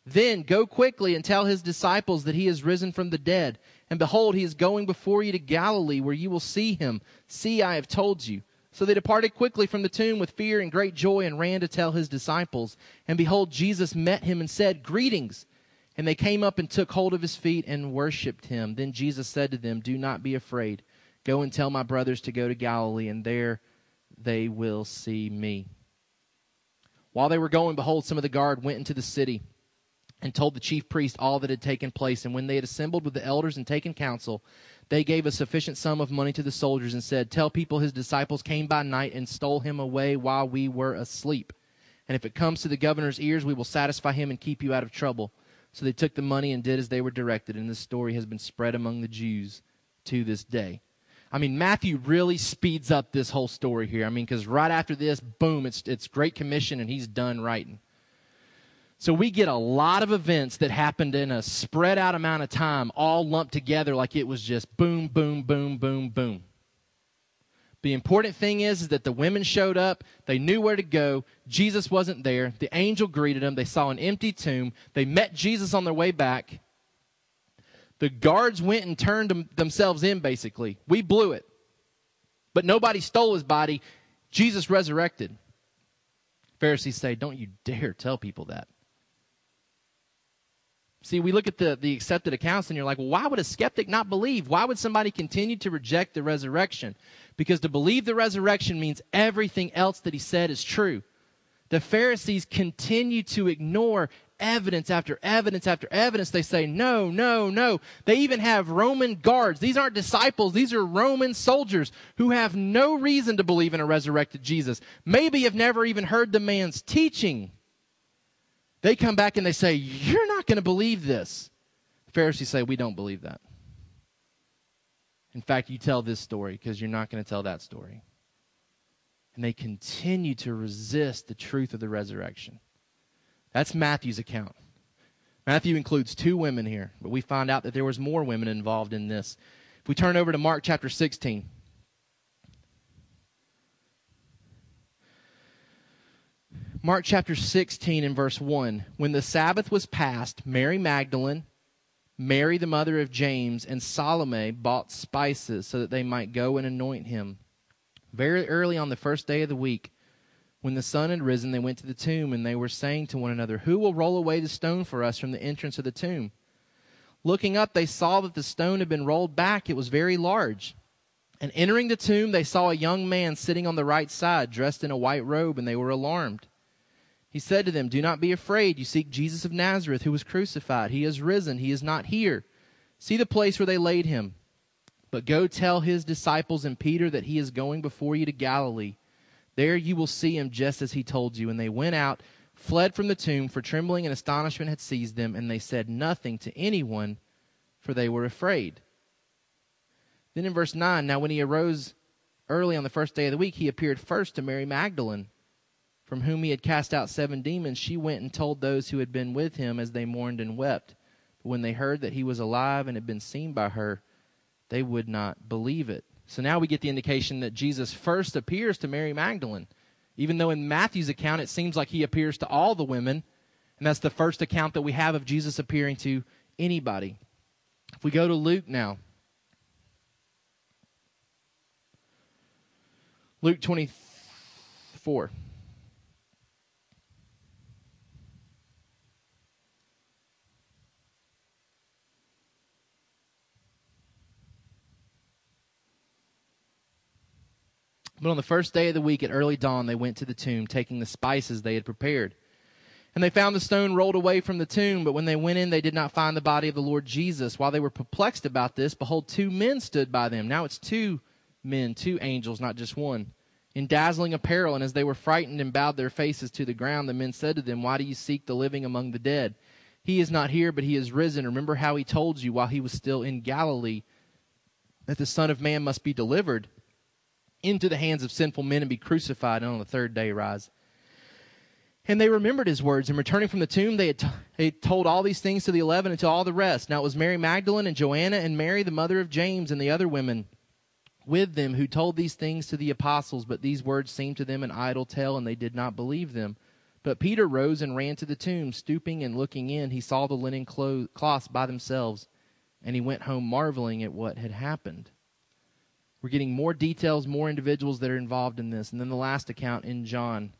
Then go quickly and tell his disciples that he is risen from the dead. And behold, he is going before you to Galilee, where you will see him. See, I have told you. So they departed quickly from the tomb with fear and great joy and ran to tell his disciples. And behold, Jesus met him and said, Greetings. And they came up and took hold of his feet and worshipped him. Then Jesus said to them, Do not be afraid. Go and tell my brothers to go to Galilee, and there they will see me. While they were going, behold, some of the guard went into the city and told the chief priest all that had taken place. And when they had assembled with the elders and taken counsel, they gave a sufficient sum of money to the soldiers and said, Tell people his disciples came by night and stole him away while we were asleep. And if it comes to the governor's ears, we will satisfy him and keep you out of trouble. So they took the money and did as they were directed. And this story has been spread among the Jews to this day. I mean, Matthew really speeds up this whole story here. I mean, because right after this, boom, it's, it's Great Commission and he's done writing. So we get a lot of events that happened in a spread out amount of time, all lumped together like it was just boom, boom, boom, boom, boom. The important thing is, is that the women showed up. They knew where to go. Jesus wasn't there. The angel greeted them. They saw an empty tomb. They met Jesus on their way back. The guards went and turned them, themselves in, basically. We blew it. But nobody stole his body. Jesus resurrected. Pharisees say, Don't you dare tell people that. See, we look at the, the accepted accounts and you're like, well, why would a skeptic not believe? Why would somebody continue to reject the resurrection? Because to believe the resurrection means everything else that he said is true. The Pharisees continue to ignore evidence after evidence after evidence. They say, no, no, no. They even have Roman guards. These aren't disciples. These are Roman soldiers who have no reason to believe in a resurrected Jesus. Maybe have never even heard the man's teaching. They come back and they say, you're not going to believe this. The Pharisees say, we don't believe that. In fact, you tell this story because you're not going to tell that story. And they continue to resist the truth of the resurrection. That's Matthew's account. Matthew includes two women here, but we find out that there was more women involved in this. If we turn over to Mark chapter 16. Mark chapter 16 and verse 1. When the Sabbath was past, Mary Magdalene, Mary the mother of James, and Salome bought spices so that they might go and anoint him. Very early on the first day of the week, when the sun had risen, they went to the tomb, and they were saying to one another, Who will roll away the stone for us from the entrance of the tomb? Looking up, they saw that the stone had been rolled back. It was very large. And entering the tomb, they saw a young man sitting on the right side, dressed in a white robe, and they were alarmed. He said to them, Do not be afraid. You seek Jesus of Nazareth, who was crucified. He has risen. He is not here. See the place where they laid him. But go tell his disciples and Peter that he is going before you to Galilee. There you will see him just as he told you. And they went out, fled from the tomb, for trembling and astonishment had seized them, and they said nothing to anyone, for they were afraid. Then in verse 9, now when he arose early on the first day of the week, he appeared first to Mary Magdalene, from whom he had cast out seven demons. She went and told those who had been with him as they mourned and wept. But when they heard that he was alive and had been seen by her, they would not believe it So now we get the indication that Jesus first appears to Mary Magdalene, even though in Matthew's account it seems like he appears to all the women, and that's the first account that we have of Jesus appearing to anybody. If we go to Luke now, Luke 24. But on the first day of the week at early dawn, they went to the tomb, taking the spices they had prepared. And they found the stone rolled away from the tomb, but when they went in, they did not find the body of the Lord Jesus. While they were perplexed about this, behold, two men stood by them. Now it's two men, two angels, not just one, in dazzling apparel. And as they were frightened and bowed their faces to the ground, the men said to them, Why do you seek the living among the dead? He is not here, but he is risen. Remember how he told you while he was still in Galilee that the Son of Man must be delivered into the hands of sinful men and be crucified, and on the third day rise. And they remembered his words, and returning from the tomb, they had, t- they told all these things to the eleven and to all the rest. Now it was Mary Magdalene and Joanna and Mary, the mother of James, and the other women with them who told these things to the apostles. But these words seemed to them an idle tale, and they did not believe them. But Peter rose and ran to the tomb. Stooping and looking in, he saw the linen cloths by themselves, and he went home marveling at what had happened. We're getting more details, more individuals that are involved in this. And then the last account in John,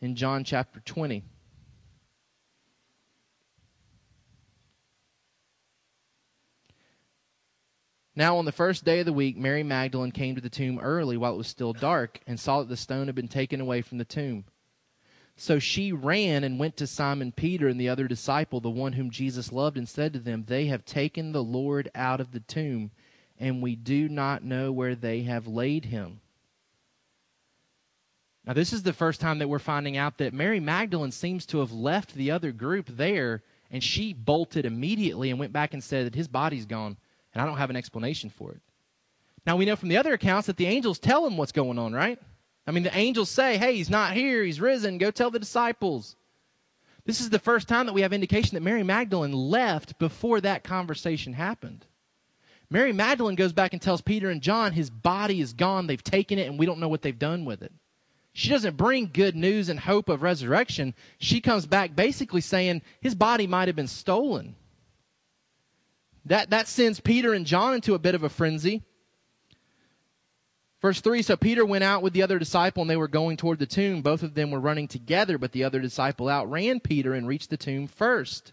in John chapter 20. Now, on the first day of the week, Mary Magdalene came to the tomb early while it was still dark and saw that the stone had been taken away from the tomb. So she ran and went to Simon Peter and the other disciple, the one whom Jesus loved, and said to them, They have taken the Lord out of the tomb and we do not know where they have laid him. Now, this is the first time that we're finding out that Mary Magdalene seems to have left the other group there, and she bolted immediately and went back and said that his body's gone, and I don't have an explanation for it. Now, we know from the other accounts that the angels tell him what's going on, right? I mean, the angels say, hey, he's not here, he's risen, go tell the disciples. This is the first time that we have indication that Mary Magdalene left before that conversation happened. Mary Magdalene goes back and tells Peter and John his body is gone. They've taken it and we don't know what they've done with it. She doesn't bring good news and hope of resurrection. She comes back basically saying his body might have been stolen. That, that sends Peter and John into a bit of a frenzy. Verse 3 So Peter went out with the other disciple, and they were going toward the tomb. Both of them were running together, but the other disciple outran Peter and reached the tomb first.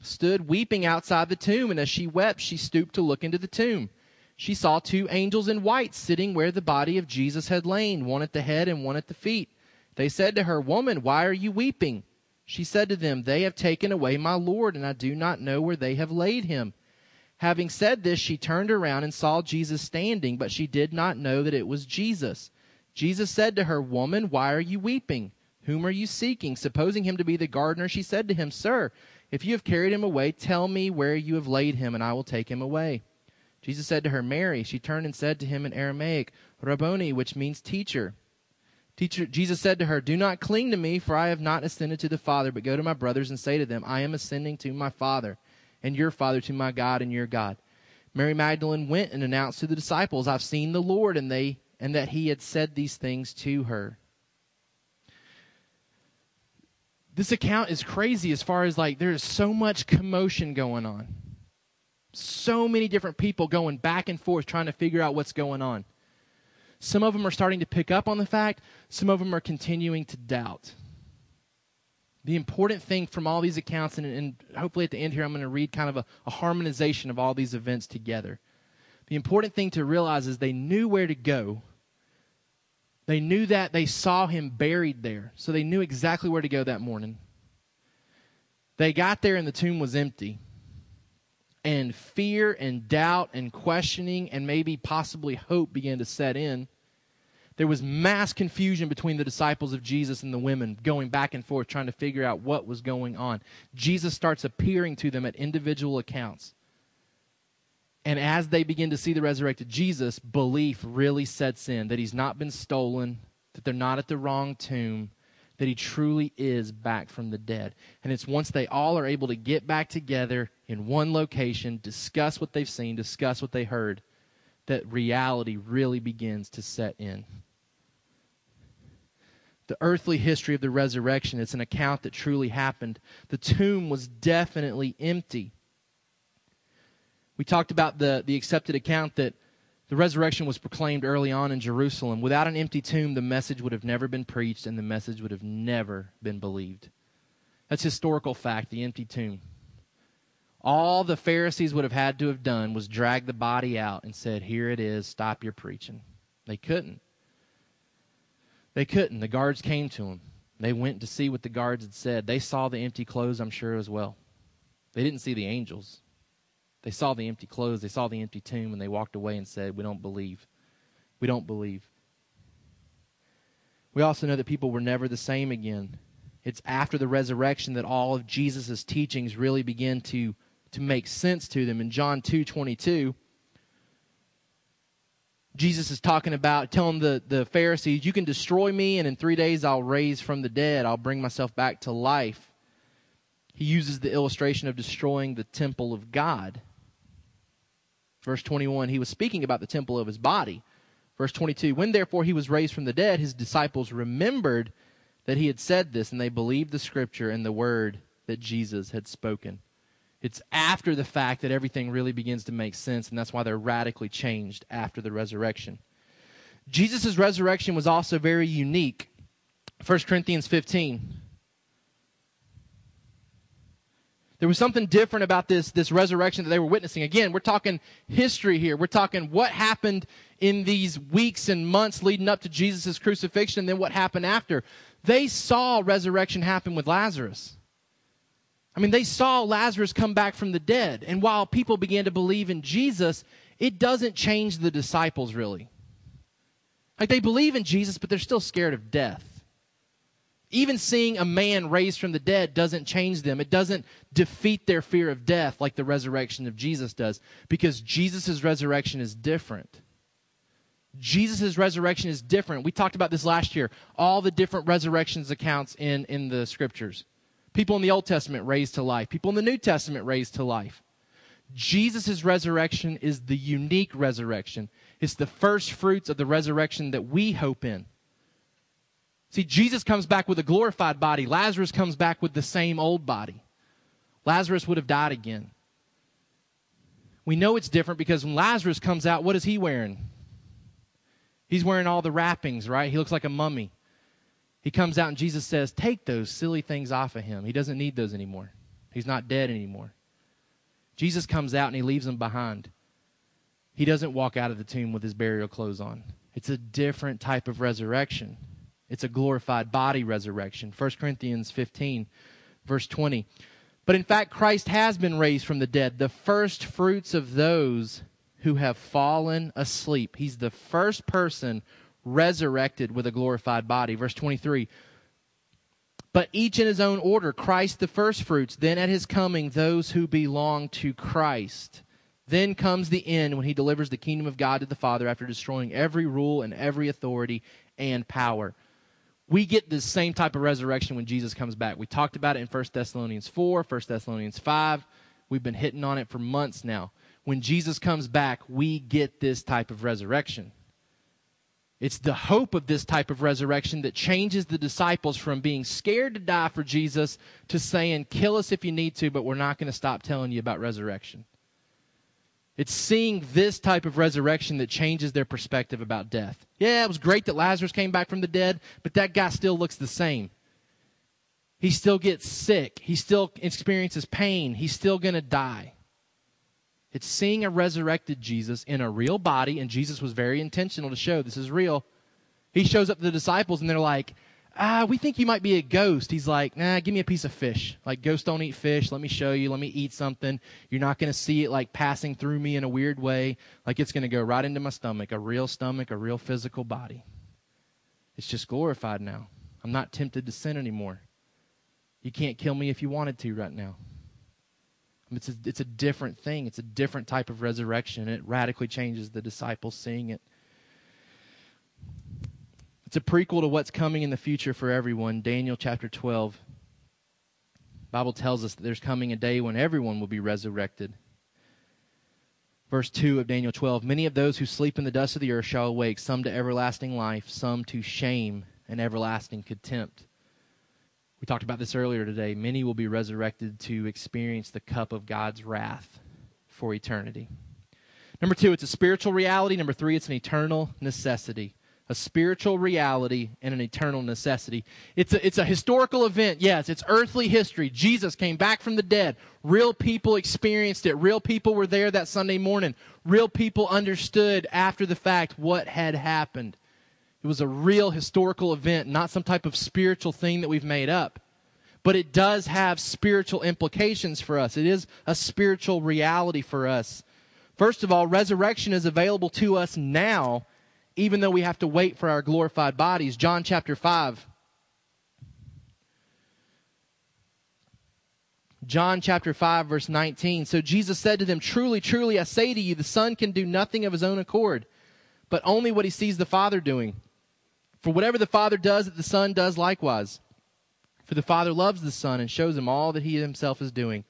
stood weeping outside the tomb, and as she wept, she stooped to look into the tomb. She saw two angels in white sitting where the body of Jesus had lain, one at the head and one at the feet. They said to her, Woman, why are you weeping? She said to them, They have taken away my Lord, and I do not know where they have laid him. Having said this, she turned around and saw Jesus standing, but she did not know that it was Jesus. Jesus said to her, Woman, why are you weeping? Whom are you seeking? Supposing him to be the gardener, she said to him, Sir, if you have carried him away, tell me where you have laid him, and I will take him away. Jesus said to her, Mary. She turned and said to him in Aramaic, Rabboni, which means teacher. Teacher, Jesus said to her, Do not cling to me, for I have not ascended to the Father, but go to my brothers and say to them, I am ascending to my Father, and your Father, to my God and your God. Mary Magdalene went and announced to the disciples, I've seen the Lord, and they and that he had said these things to her. This account is crazy as far as like there's so much commotion going on. So many different people going back and forth trying to figure out what's going on. Some of them are starting to pick up on the fact, some of them are continuing to doubt. The important thing from all these accounts, and, and hopefully at the end here, I'm going to read kind of a, a harmonization of all these events together. The important thing to realize is they knew where to go they knew that they saw him buried there, so they knew exactly where to go that morning. They got there and the tomb was empty. And fear and doubt and questioning and maybe possibly hope began to set in. there was mass confusion between the disciples of Jesus and the women, going back and forth, trying to figure out what was going on. Jesus starts appearing to them at individual accounts. And as they begin to see the resurrected Jesus, belief really sets in that he's not been stolen, that they're not at the wrong tomb, that he truly is back from the dead. And it's once they all are able to get back together in one location, discuss what they've seen, discuss what they heard, that reality really begins to set in the earthly history of the resurrection. It's an account that truly happened. The tomb was definitely empty. We talked about the, the accepted account that the resurrection was proclaimed early on in Jerusalem. Without an empty tomb, the message would have never been preached and the message would have never been believed. That's historical fact, the empty tomb. All the Pharisees would have had to have done was drag the body out and said, Here it is, stop your preaching. They couldn't. They couldn't. The guards came to them. They went to see what the guards had said. They saw the empty clothes, I'm sure, as well. They didn't see the angels. They saw the empty clothes, they saw the empty tomb, and they walked away and said, We don't believe. We don't believe. We also know that people were never the same again. It's after the resurrection that all of Jesus' teachings really begin to, to make sense to them. In John 2 22, Jesus is talking about telling the, the Pharisees, You can destroy me, and in three days I'll raise from the dead. I'll bring myself back to life. He uses the illustration of destroying the temple of God. Verse 21, he was speaking about the temple of his body. Verse 22, when therefore he was raised from the dead, his disciples remembered that he had said this, and they believed the scripture and the word that Jesus had spoken. It's after the fact that everything really begins to make sense, and that's why they're radically changed after the resurrection. Jesus' resurrection was also very unique. 1 Corinthians 15. There was something different about this, this resurrection that they were witnessing. Again, we're talking history here. We're talking what happened in these weeks and months leading up to Jesus' crucifixion and then what happened after. They saw resurrection happen with Lazarus. I mean, they saw Lazarus come back from the dead. And while people began to believe in Jesus, it doesn't change the disciples really. Like they believe in Jesus, but they're still scared of death. Even seeing a man raised from the dead doesn't change them. It doesn't defeat their fear of death like the resurrection of Jesus does, because Jesus' resurrection is different. Jesus' resurrection is different. We talked about this last year. All the different resurrections accounts in, in the scriptures. People in the Old Testament raised to life, people in the New Testament raised to life. Jesus' resurrection is the unique resurrection. It's the first fruits of the resurrection that we hope in. See, Jesus comes back with a glorified body. Lazarus comes back with the same old body. Lazarus would have died again. We know it's different because when Lazarus comes out, what is he wearing? He's wearing all the wrappings, right? He looks like a mummy. He comes out and Jesus says, Take those silly things off of him. He doesn't need those anymore. He's not dead anymore. Jesus comes out and he leaves them behind. He doesn't walk out of the tomb with his burial clothes on. It's a different type of resurrection. It's a glorified body resurrection. 1 Corinthians 15, verse 20. But in fact, Christ has been raised from the dead, the first fruits of those who have fallen asleep. He's the first person resurrected with a glorified body. Verse 23 But each in his own order Christ the firstfruits, then at his coming, those who belong to Christ. Then comes the end when he delivers the kingdom of God to the Father after destroying every rule and every authority and power. We get the same type of resurrection when Jesus comes back. We talked about it in 1 Thessalonians 4, 1 Thessalonians 5. We've been hitting on it for months now. When Jesus comes back, we get this type of resurrection. It's the hope of this type of resurrection that changes the disciples from being scared to die for Jesus to saying, kill us if you need to, but we're not going to stop telling you about resurrection. It's seeing this type of resurrection that changes their perspective about death. Yeah, it was great that Lazarus came back from the dead, but that guy still looks the same. He still gets sick. He still experiences pain. He's still going to die. It's seeing a resurrected Jesus in a real body, and Jesus was very intentional to show this is real. He shows up to the disciples, and they're like, ah, we think you might be a ghost. He's like, nah, give me a piece of fish. Like, ghosts don't eat fish. Let me show you. Let me eat something. You're not going to see it like passing through me in a weird way. Like, it's going to go right into my stomach, a real stomach, a real physical body. It's just glorified now. I'm not tempted to sin anymore. You can't kill me if you wanted to right now. It's a, it's a different thing. It's a different type of resurrection. It radically changes the disciples seeing it. It's a prequel to what's coming in the future for everyone. Daniel chapter 12. Bible tells us that there's coming a day when everyone will be resurrected. Verse 2 of Daniel 12 Many of those who sleep in the dust of the earth shall awake, some to everlasting life, some to shame and everlasting contempt. We talked about this earlier today. Many will be resurrected to experience the cup of God's wrath for eternity. Number two, it's a spiritual reality. Number three, it's an eternal necessity a spiritual reality and an eternal necessity. It's a, it's a historical event, yes. It's earthly history. Jesus came back from the dead. Real people experienced it. Real people were there that Sunday morning. Real people understood after the fact what had happened. It was a real historical event, not some type of spiritual thing that we've made up. But it does have spiritual implications for us. It is a spiritual reality for us. First of all, resurrection is available to us now even though we have to wait for our glorified bodies. John chapter 5. John chapter 5, verse 19. So Jesus said to them, Truly, truly, I say to you, the Son can do nothing of his own accord, but only what he sees the Father doing. For whatever the Father does, that the Son does likewise. For the Father loves the Son and shows him all that he himself is doing.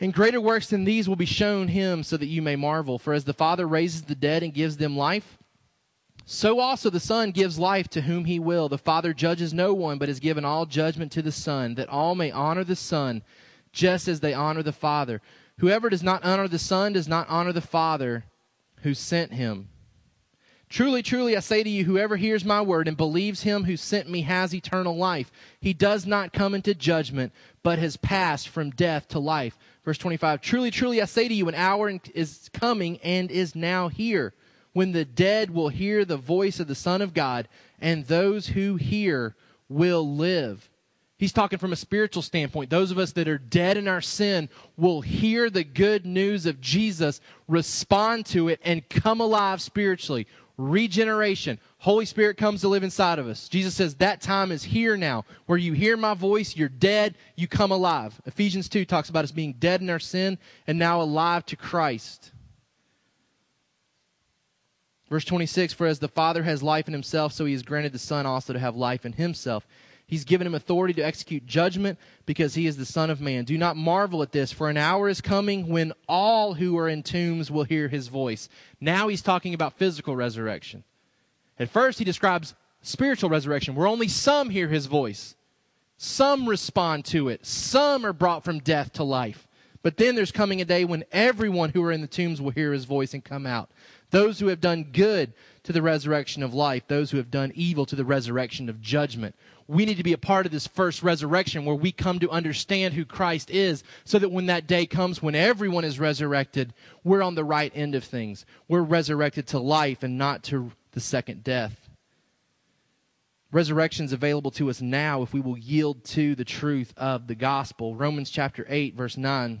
And greater works than these will be shown him so that you may marvel. For as the Father raises the dead and gives them life, so also the Son gives life to whom he will. The Father judges no one, but has given all judgment to the Son, that all may honor the Son, just as they honor the Father. Whoever does not honor the Son does not honor the Father who sent him. Truly, truly, I say to you, whoever hears my word and believes him who sent me has eternal life. He does not come into judgment, but has passed from death to life. Verse 25 Truly, truly, I say to you, an hour is coming and is now here when the dead will hear the voice of the Son of God, and those who hear will live. He's talking from a spiritual standpoint. Those of us that are dead in our sin will hear the good news of Jesus, respond to it, and come alive spiritually. Regeneration. Holy Spirit comes to live inside of us. Jesus says that time is here now where you hear my voice, you're dead, you come alive. Ephesians 2 talks about us being dead in our sin and now alive to Christ. Verse 26 For as the Father has life in himself, so he has granted the Son also to have life in himself. He's given him authority to execute judgment because he is the Son of Man. Do not marvel at this, for an hour is coming when all who are in tombs will hear his voice. Now he's talking about physical resurrection. At first, he describes spiritual resurrection, where only some hear his voice. Some respond to it. Some are brought from death to life. But then there's coming a day when everyone who are in the tombs will hear his voice and come out. Those who have done good to the resurrection of life, those who have done evil to the resurrection of judgment. We need to be a part of this first resurrection where we come to understand who Christ is so that when that day comes when everyone is resurrected, we're on the right end of things. We're resurrected to life and not to the second death. Resurrection is available to us now if we will yield to the truth of the gospel. Romans chapter 8, verse 9.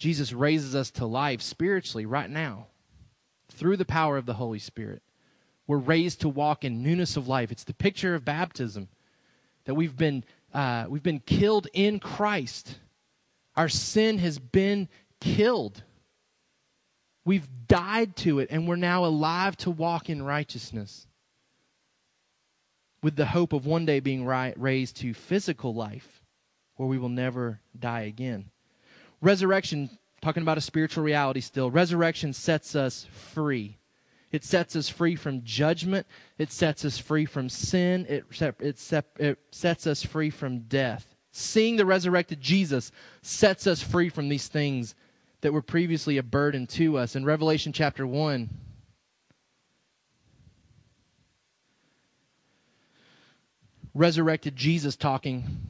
Jesus raises us to life spiritually right now through the power of the Holy Spirit. We're raised to walk in newness of life. It's the picture of baptism that we've been, uh, we've been killed in Christ our sin has been killed. We've died to it, and we're now alive to walk in righteousness with the hope of one day being raised to physical life where we will never die again. Resurrection, talking about a spiritual reality still, resurrection sets us free. It sets us free from judgment. It sets us free from sin. It, it, it sets us free from death. Seeing the resurrected Jesus sets us free from these things that were previously a burden to us. In Revelation chapter 1, resurrected Jesus talking,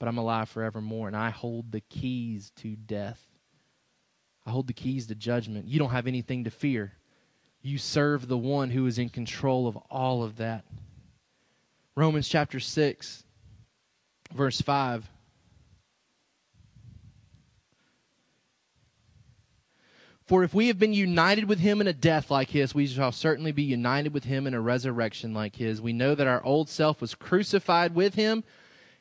but I'm alive forevermore, and I hold the keys to death. I hold the keys to judgment. You don't have anything to fear. You serve the one who is in control of all of that. Romans chapter 6, verse 5. For if we have been united with him in a death like his, we shall certainly be united with him in a resurrection like his. We know that our old self was crucified with him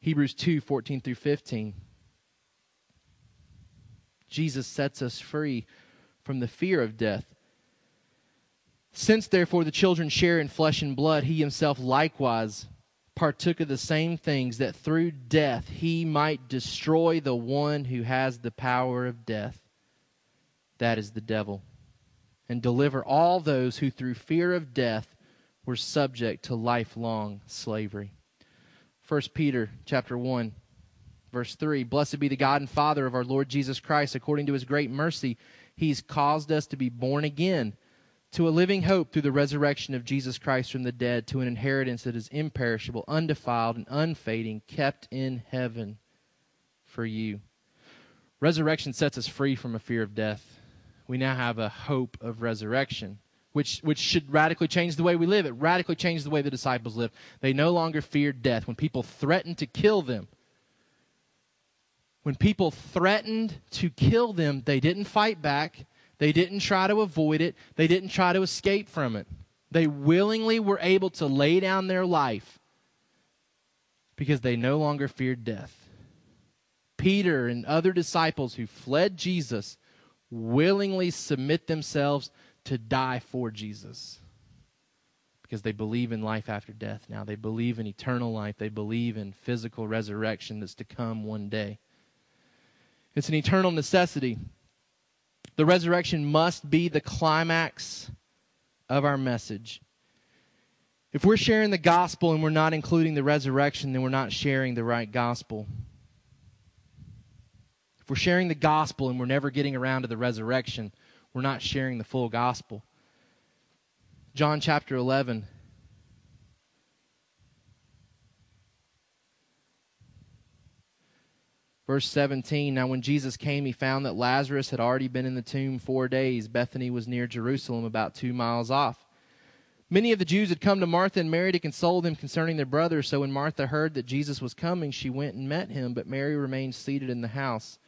Hebrews 2 14 through 15. Jesus sets us free from the fear of death. Since therefore the children share in flesh and blood, he himself likewise partook of the same things, that through death he might destroy the one who has the power of death, that is the devil, and deliver all those who through fear of death were subject to lifelong slavery. 1 Peter chapter 1 verse 3 Blessed be the God and Father of our Lord Jesus Christ according to his great mercy he's caused us to be born again to a living hope through the resurrection of Jesus Christ from the dead, to an inheritance that is imperishable, undefiled, and unfading, kept in heaven for you. Resurrection sets us free from a fear of death. We now have a hope of resurrection, which, which should radically change the way we live. It radically changed the way the disciples lived. They no longer feared death. When people threatened to kill them, when people threatened to kill them, they didn't fight back. They didn't try to avoid it, they didn't try to escape from it. They willingly were able to lay down their life because they no longer feared death. Peter and other disciples who fled Jesus willingly submit themselves to die for Jesus because they believe in life after death now. They believe in eternal life. They believe in physical resurrection that's to come one day. It's an eternal necessity. The resurrection must be the climax of our message. If we're sharing the gospel and we're not including the resurrection, then we're not sharing the right gospel. If we're sharing the gospel and we're never getting around to the resurrection, we're not sharing the full gospel. John chapter 11 Verse 17 Now, when Jesus came, he found that Lazarus had already been in the tomb four days. Bethany was near Jerusalem, about two miles off. Many of the Jews had come to Martha and Mary to console them concerning their brother. So when Martha heard that Jesus was coming, she went and met him, but Mary remained seated in the house.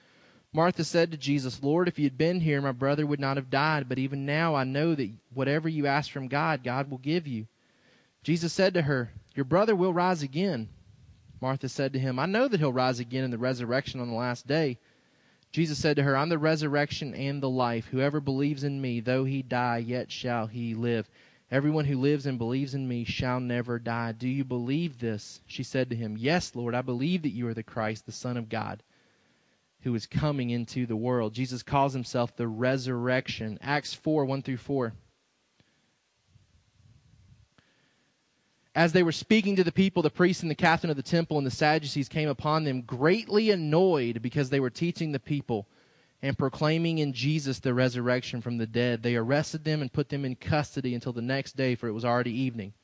Martha said to Jesus, Lord, if you had been here, my brother would not have died. But even now I know that whatever you ask from God, God will give you. Jesus said to her, Your brother will rise again. Martha said to him, I know that he'll rise again in the resurrection on the last day. Jesus said to her, I'm the resurrection and the life. Whoever believes in me, though he die, yet shall he live. Everyone who lives and believes in me shall never die. Do you believe this? She said to him, Yes, Lord, I believe that you are the Christ, the Son of God, who is coming into the world. Jesus calls himself the resurrection. Acts 4 1 through 4. As they were speaking to the people, the priests and the captain of the temple and the Sadducees came upon them, greatly annoyed because they were teaching the people and proclaiming in Jesus the resurrection from the dead. They arrested them and put them in custody until the next day, for it was already evening.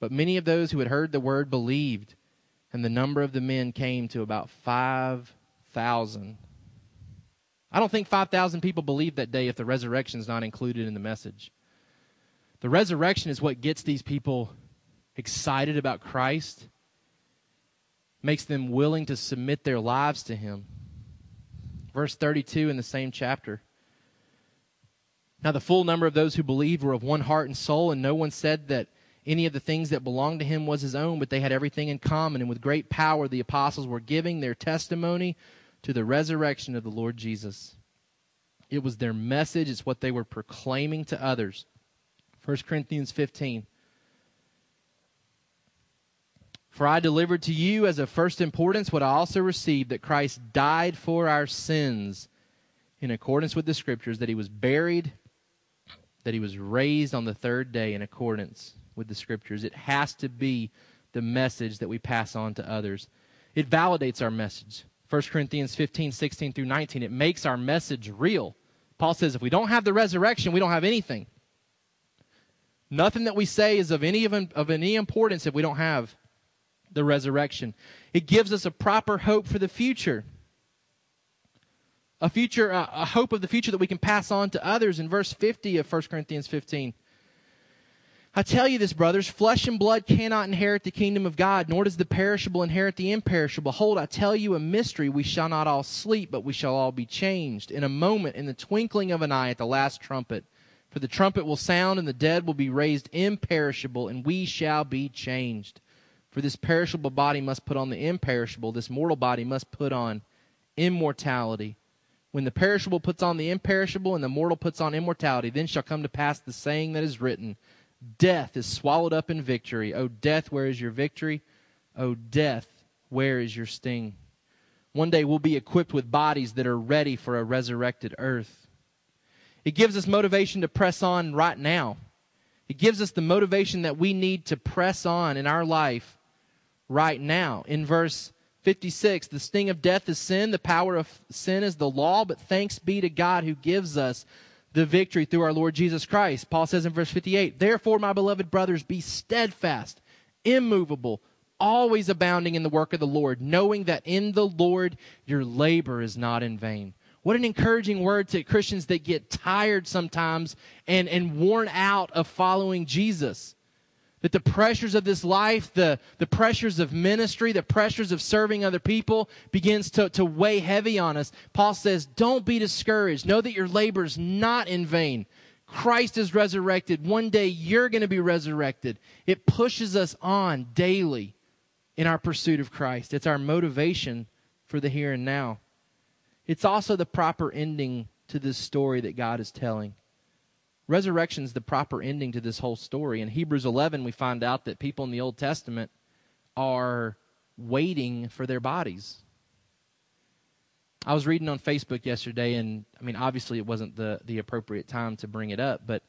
But many of those who had heard the word believed, and the number of the men came to about 5,000 5,000. I don't think 5,000 people believe that day if the resurrection is not included in the message. The resurrection is what gets these people excited about Christ, makes them willing to submit their lives to Him. Verse 32 in the same chapter. Now, the full number of those who believed were of one heart and soul, and no one said that any of the things that belonged to him was his own, but they had everything in common. And with great power, the apostles were giving their testimony to the resurrection of the Lord Jesus. It was their message, it's what they were proclaiming to others. 1 Corinthians 15. For I delivered to you as of first importance what I also received that Christ died for our sins in accordance with the Scriptures, that he was buried, that he was raised on the third day in accordance with the Scriptures. It has to be the message that we pass on to others. It validates our message. 1 Corinthians 15, 16 through 19. It makes our message real. Paul says if we don't have the resurrection, we don't have anything. Nothing that we say is of any, of, of any importance if we don't have the resurrection. It gives us a proper hope for the future. A future, uh, a hope of the future that we can pass on to others in verse 50 of 1 Corinthians 15. I tell you this, brothers, flesh and blood cannot inherit the kingdom of God, nor does the perishable inherit the imperishable. Behold, I tell you a mystery. We shall not all sleep, but we shall all be changed. In a moment, in the twinkling of an eye, at the last trumpet. For the trumpet will sound, and the dead will be raised imperishable, and we shall be changed. For this perishable body must put on the imperishable, this mortal body must put on immortality. When the perishable puts on the imperishable, and the mortal puts on immortality, then shall come to pass the saying that is written Death is swallowed up in victory. O death, where is your victory? O death, where is your sting? One day we'll be equipped with bodies that are ready for a resurrected earth. It gives us motivation to press on right now. It gives us the motivation that we need to press on in our life right now. In verse 56, the sting of death is sin, the power of sin is the law, but thanks be to God who gives us the victory through our Lord Jesus Christ. Paul says in verse 58, Therefore, my beloved brothers, be steadfast, immovable, always abounding in the work of the Lord, knowing that in the Lord your labor is not in vain. What an encouraging word to Christians that get tired sometimes and, and worn out of following Jesus that the pressures of this life, the, the pressures of ministry, the pressures of serving other people begins to, to weigh heavy on us. Paul says, don't be discouraged. Know that your labor is not in vain. Christ is resurrected. One day you're going to be resurrected. It pushes us on daily in our pursuit of Christ. It's our motivation for the here and now. It's also the proper ending to this story that God is telling. Resurrection is the proper ending to this whole story. In Hebrews 11, we find out that people in the Old Testament are waiting for their bodies. I was reading on Facebook yesterday, and I mean, obviously, it wasn't the, the appropriate time to bring it up, but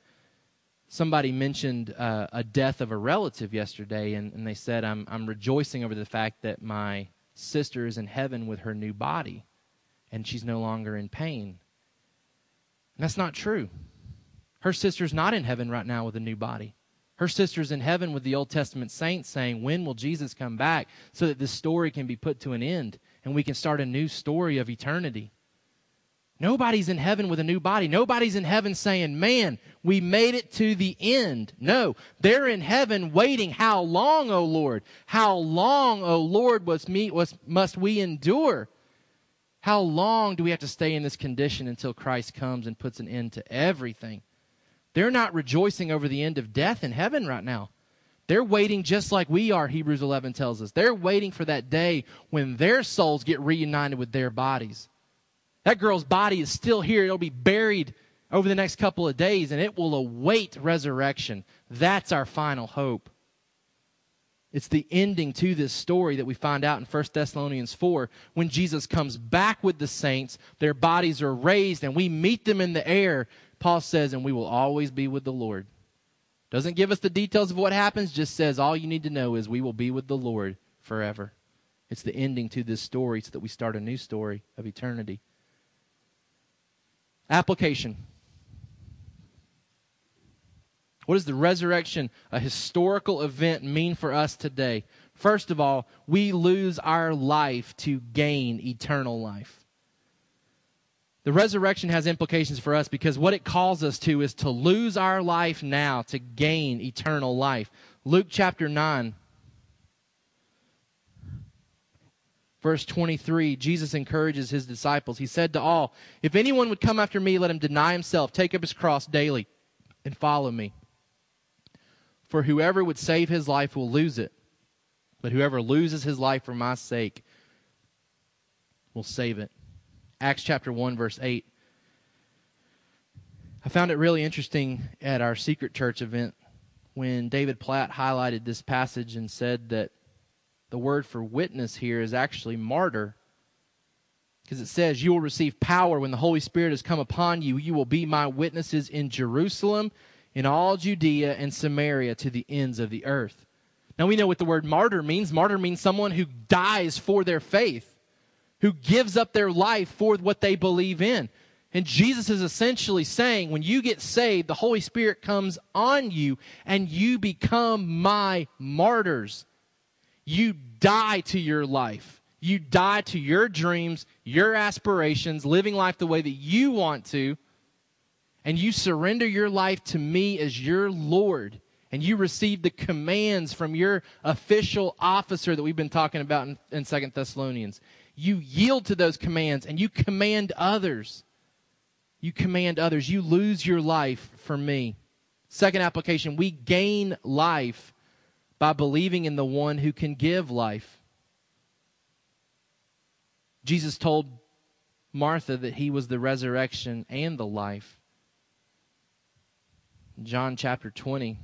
somebody mentioned uh, a death of a relative yesterday, and, and they said, I'm, I'm rejoicing over the fact that my sister is in heaven with her new body, and she's no longer in pain. And that's not true. Her sister's not in heaven right now with a new body. Her sister's in heaven with the Old Testament saints saying, When will Jesus come back so that this story can be put to an end and we can start a new story of eternity? Nobody's in heaven with a new body. Nobody's in heaven saying, Man, we made it to the end. No, they're in heaven waiting. How long, O Lord? How long, O Lord, must we endure? How long do we have to stay in this condition until Christ comes and puts an end to everything? They're not rejoicing over the end of death in heaven right now. They're waiting just like we are, Hebrews 11 tells us. They're waiting for that day when their souls get reunited with their bodies. That girl's body is still here. It'll be buried over the next couple of days and it will await resurrection. That's our final hope. It's the ending to this story that we find out in 1 Thessalonians 4 when Jesus comes back with the saints, their bodies are raised, and we meet them in the air Paul says, and we will always be with the Lord. Doesn't give us the details of what happens, just says all you need to know is we will be with the Lord forever. It's the ending to this story so that we start a new story of eternity. Application. What does the resurrection, a historical event, mean for us today? First of all, we lose our life to gain eternal life. The resurrection has implications for us because what it calls us to is to lose our life now to gain eternal life. Luke chapter 9, verse 23, Jesus encourages his disciples. He said to all, If anyone would come after me, let him deny himself, take up his cross daily, and follow me. For whoever would save his life will lose it, but whoever loses his life for my sake will save it. Acts chapter 1, verse 8. I found it really interesting at our secret church event when David Platt highlighted this passage and said that the word for witness here is actually martyr. Because it says, You will receive power when the Holy Spirit has come upon you. You will be my witnesses in Jerusalem, in all Judea and Samaria, to the ends of the earth. Now we know what the word martyr means. Martyr means someone who dies for their faith who gives up their life for what they believe in. And Jesus is essentially saying, when you get saved, the Holy Spirit comes on you and you become my martyrs. You die to your life. You die to your dreams, your aspirations, living life the way that you want to. And you surrender your life to me as your Lord. And you receive the commands from your official officer that we've been talking about in, in 2 Thessalonians you yield to those commands and you command others. You command others. You lose your life for me. Second application, we gain life by believing in the one who can give life. Jesus told Martha that he was the resurrection and the life. John chapter 20.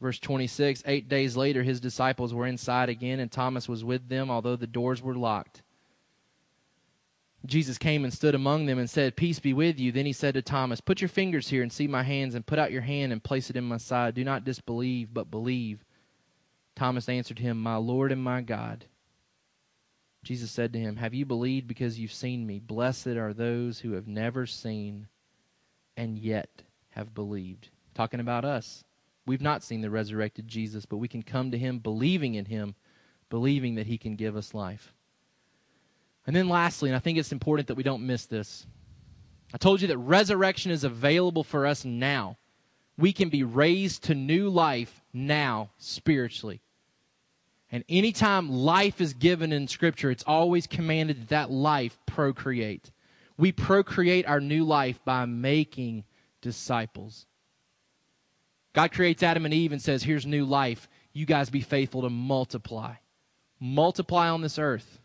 Verse 26 Eight days later, his disciples were inside again, and Thomas was with them, although the doors were locked. Jesus came and stood among them and said, Peace be with you. Then he said to Thomas, Put your fingers here and see my hands, and put out your hand and place it in my side. Do not disbelieve, but believe. Thomas answered him, My Lord and my God. Jesus said to him, Have you believed because you've seen me? Blessed are those who have never seen and yet have believed. Talking about us. We've not seen the resurrected Jesus, but we can come to him believing in him, believing that he can give us life. And then lastly, and I think it's important that we don't miss this. I told you that resurrection is available for us now. We can be raised to new life now, spiritually. And anytime life is given in Scripture, it's always commanded that that life procreate. We procreate our new life by making disciples. God creates Adam and Eve and says, Here's new life. You guys be faithful to multiply. Multiply on this earth.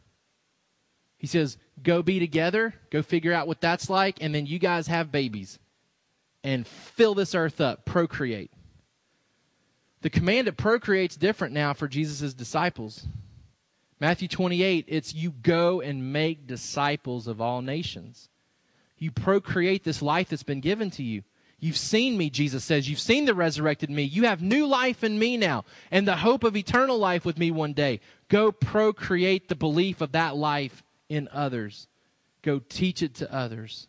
He says, Go be together, go figure out what that's like, and then you guys have babies and fill this earth up, procreate. The command to procreate's different now for Jesus' disciples. Matthew 28, it's you go and make disciples of all nations. You procreate this life that's been given to you. You've seen me, Jesus says. You've seen the resurrected me. You have new life in me now and the hope of eternal life with me one day. Go procreate the belief of that life in others. Go teach it to others.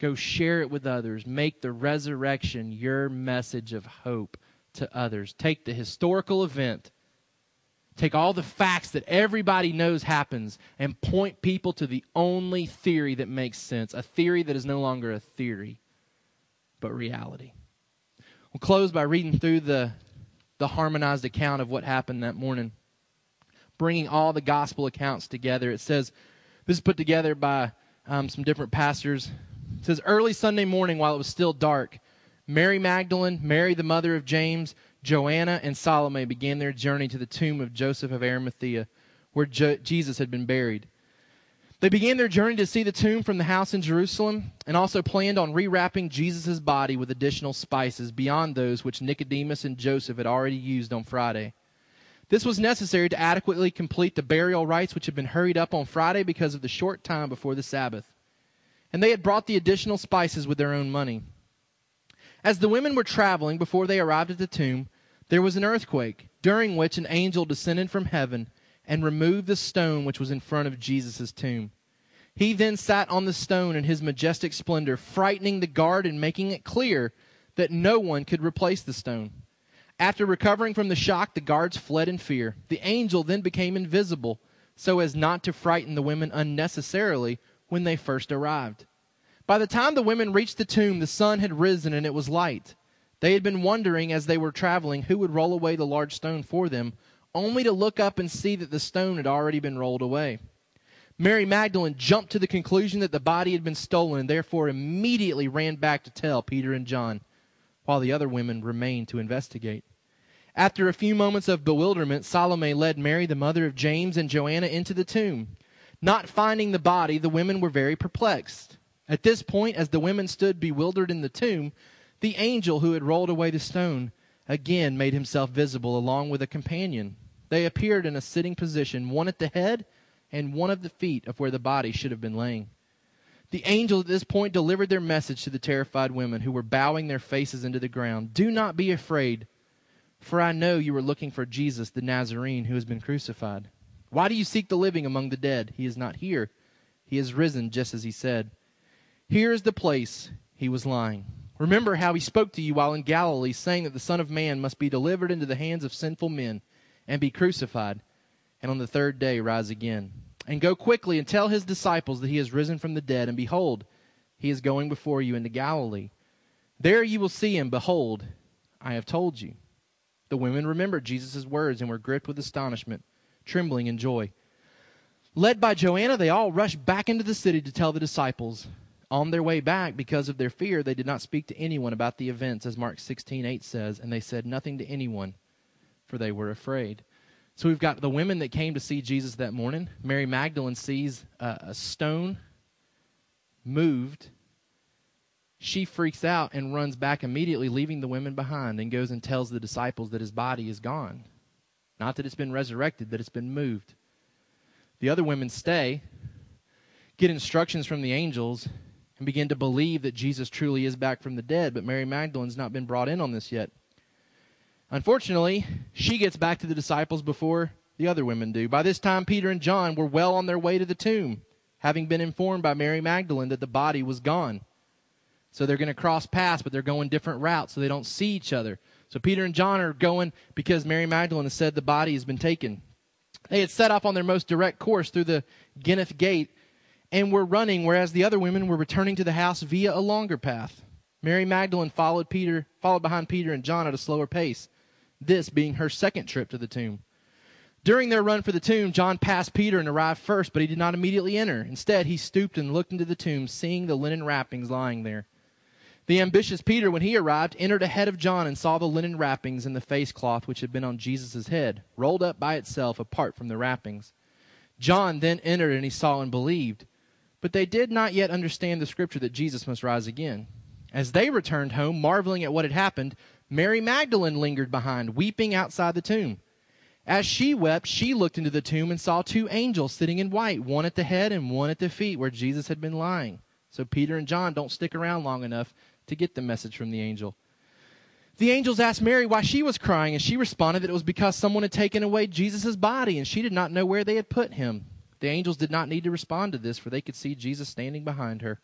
Go share it with others. Make the resurrection your message of hope to others. Take the historical event, take all the facts that everybody knows happens, and point people to the only theory that makes sense a theory that is no longer a theory but reality. We'll close by reading through the, the harmonized account of what happened that morning, bringing all the gospel accounts together. It says, this is put together by um, some different pastors. It says, early Sunday morning while it was still dark, Mary Magdalene, Mary the mother of James, Joanna, and Salome began their journey to the tomb of Joseph of Arimathea, where Jo- Jesus had been buried. They began their journey to see the tomb from the house in Jerusalem and also planned on rewrapping Jesus' body with additional spices beyond those which Nicodemus and Joseph had already used on Friday. This was necessary to adequately complete the burial rites which had been hurried up on Friday because of the short time before the Sabbath. And they had brought the additional spices with their own money. As the women were traveling before they arrived at the tomb, there was an earthquake, during which an angel descended from heaven and removed the stone which was in front of Jesus' tomb. He then sat on the stone in his majestic splendor, frightening the guard and making it clear that no one could replace the stone. After recovering from the shock, the guards fled in fear. The angel then became invisible so as not to frighten the women unnecessarily when they first arrived. By the time the women reached the tomb, the sun had risen and it was light. They had been wondering as they were traveling who would roll away the large stone for them, only to look up and see that the stone had already been rolled away. Mary Magdalene jumped to the conclusion that the body had been stolen and therefore immediately ran back to tell Peter and John, while the other women remained to investigate. After a few moments of bewilderment, Salome led Mary, the mother of James, and Joanna into the tomb. Not finding the body, the women were very perplexed. At this point, as the women stood bewildered in the tomb, the angel who had rolled away the stone again made himself visible along with a companion. They appeared in a sitting position, one at the head and one of the feet of where the body should have been laying. The angel at this point delivered their message to the terrified women who were bowing their faces into the ground. Do not be afraid. For I know you are looking for Jesus the Nazarene who has been crucified. Why do you seek the living among the dead? He is not here. He has risen just as he said. Here is the place he was lying. Remember how he spoke to you while in Galilee, saying that the Son of Man must be delivered into the hands of sinful men and be crucified, and on the third day rise again. And go quickly and tell his disciples that he has risen from the dead, and behold, he is going before you into Galilee. There you will see him. Behold, I have told you. The women remembered Jesus' words and were gripped with astonishment, trembling in joy. Led by Joanna, they all rushed back into the city to tell the disciples. On their way back, because of their fear, they did not speak to anyone about the events, as Mark 16:8 says, and they said nothing to anyone, for they were afraid. So we've got the women that came to see Jesus that morning. Mary Magdalene sees a, stone moved she freaks out and runs back immediately, leaving the women behind, and goes and tells the disciples that his body is gone. Not that it's been resurrected, that it's been moved. The other women stay, get instructions from the angels, and begin to believe that Jesus truly is back from the dead, but Mary Magdalene's not been brought in on this yet. Unfortunately, she gets back to the disciples before the other women do. By this time, Peter and John were well on their way to the tomb, having been informed by Mary Magdalene that the body was gone. So they're going to cross paths, but they're going different routes so they don't see each other. So Peter and John are going because Mary Magdalene has said the body has been taken. They had set off on their most direct course through the Gennath gate and were running, whereas the other women were returning to the house via a longer path. Mary Magdalene followed Peter, followed behind Peter and John at a slower pace, this being her second trip to the tomb. During their run for the tomb, John passed Peter and arrived first, but he did not immediately enter. Instead, he stooped and looked into the tomb, seeing the linen wrappings lying there. The ambitious Peter, when he arrived, entered ahead of John and saw the linen wrappings and the face cloth which had been on Jesus' head, rolled up by itself apart from the wrappings. John then entered and he saw and believed. But they did not yet understand the scripture that Jesus must rise again. As they returned home, marveling at what had happened, Mary Magdalene lingered behind, weeping outside the tomb. As she wept, she looked into the tomb and saw two angels sitting in white, one at the head and one at the feet where Jesus had been lying. So Peter and John don't stick around long enough to get the message from the angel. The angels asked Mary why she was crying, and she responded that it was because someone had taken away Jesus' body, and she did not know where they had put him. The angels did not need to respond to this, for they could see Jesus standing behind her.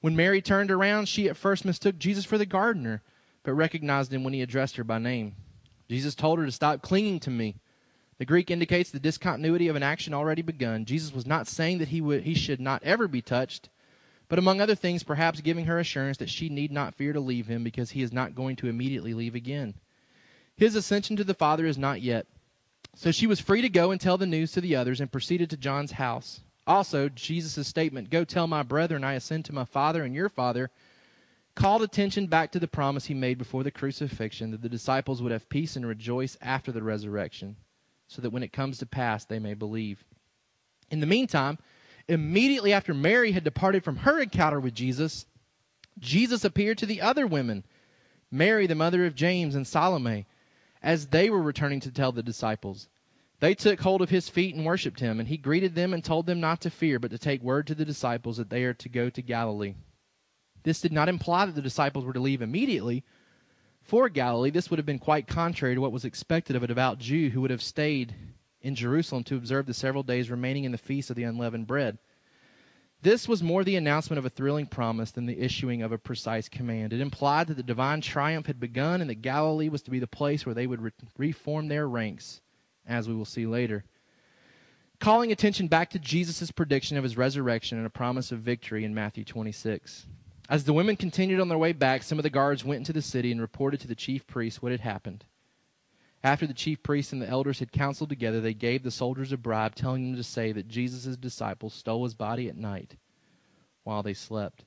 When Mary turned around, she at first mistook Jesus for the gardener, but recognized him when he addressed her by name. Jesus told her to stop clinging to me. The Greek indicates the discontinuity of an action already begun. Jesus was not saying that he, would, he should not ever be touched, but among other things, perhaps giving her assurance that she need not fear to leave him because he is not going to immediately leave again. His ascension to the Father is not yet. So she was free to go and tell the news to the others and proceeded to John's house. Also, Jesus' statement, Go tell my brethren I ascend to my Father and your Father, called attention back to the promise he made before the crucifixion that the disciples would have peace and rejoice after the resurrection, so that when it comes to pass they may believe. In the meantime, immediately after Mary had departed from her encounter with Jesus, Jesus appeared to the other women, Mary, the mother of James, and Salome, as they were returning to tell the disciples. They took hold of his feet and worshipped him, and he greeted them and told them not to fear, but to take word to the disciples that they are to go to Galilee. This did not imply that the disciples were to leave immediately for Galilee. This would have been quite contrary to what was expected of a devout Jew who would have stayed in Jerusalem to observe the several days remaining in the feast of the unleavened bread. This was more the announcement of a thrilling promise than the issuing of a precise command. It implied that the divine triumph had begun and that Galilee was to be the place where they would re- reform their ranks, as we will see later. Calling attention back to Jesus' prediction of his resurrection and a promise of victory in Matthew 26. As the women continued on their way back, some of the guards went into the city and reported to the chief priests what had happened. After the chief priests and the elders had counseled together, they gave the soldiers a bribe, telling them to say that Jesus' disciples stole his body at night while they slept.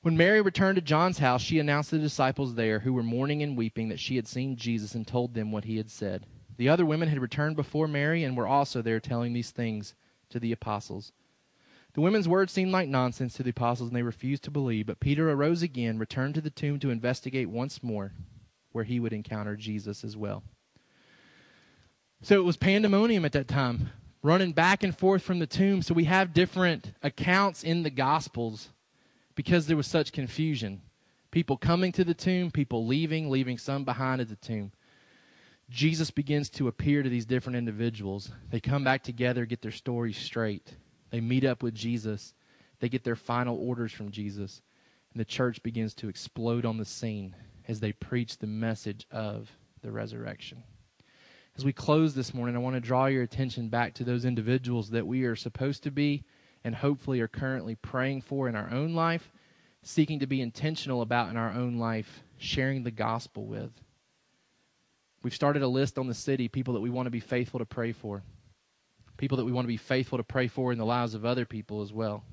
When Mary returned to John's house, she announced to the disciples there, who were mourning and weeping, that she had seen Jesus and told them what he had said. The other women had returned before Mary and were also there telling these things to the apostles. The women's words seemed like nonsense to the apostles, and they refused to believe. But Peter arose again, returned to the tomb to investigate once more, where he would encounter Jesus as well. So it was pandemonium at that time, running back and forth from the tomb. So we have different accounts in the Gospels because there was such confusion. People coming to the tomb, people leaving, leaving some behind at the tomb. Jesus begins to appear to these different individuals. They come back together, get their stories straight. They meet up with Jesus. They get their final orders from Jesus. And the church begins to explode on the scene as they preach the message of the resurrection. As we close this morning, I want to draw your attention back to those individuals that we are supposed to be and hopefully are currently praying for in our own life, seeking to be intentional about in our own life, sharing the gospel with. We've started a list on the city, people that we want to be faithful to pray for, people that we want to be faithful to pray for in the lives of other people as well.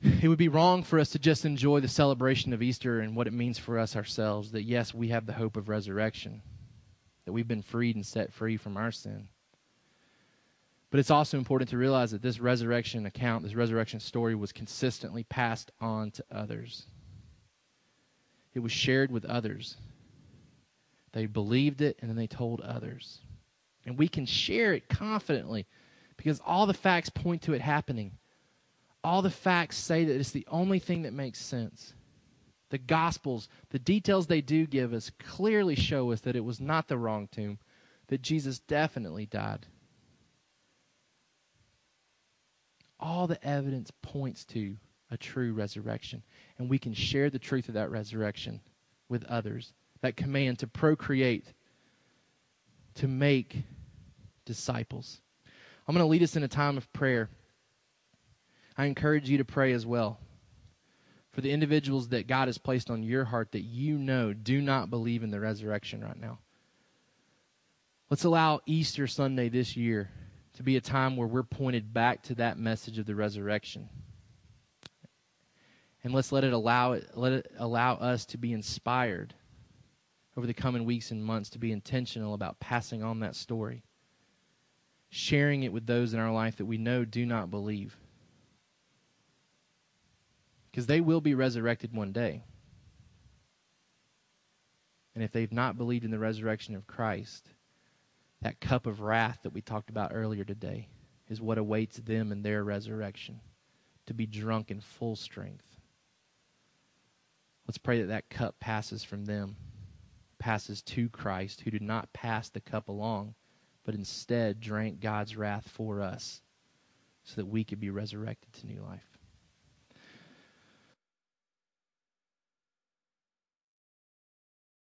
It would be wrong for us to just enjoy the celebration of Easter and what it means for us ourselves, that yes, we have the hope of resurrection that we've been freed and set free from our sin. But it's also important to realize that this resurrection account, this resurrection story, was consistently passed on to others. It was shared with others. They believed it and then they told others. And we can share it confidently because all the facts point to it happening. All the facts say that it's the only thing that makes sense the Gospels, the details they do give us clearly show us that it was not the wrong tomb, that Jesus definitely died. All the evidence points to a true resurrection, and we can share the truth of that resurrection with others. That command to procreate, to make disciples. I'm going to lead us in a time of prayer. I encourage you to pray as well for the individuals that God has placed on your heart that you know do not believe in the resurrection right now. Let's allow Easter Sunday this year to be a time where we're pointed back to that message of the resurrection. And let's let it allow it let it allow us to be inspired over the coming weeks and months to be intentional about passing on that story. Sharing it with those in our life that we know do not believe because they will be resurrected one day. And if they've not believed in the resurrection of Christ, that cup of wrath that we talked about earlier today is what awaits them in their resurrection to be drunk in full strength. Let's pray that that cup passes from them, passes to Christ, who did not pass the cup along, but instead drank God's wrath for us so that we could be resurrected to new life.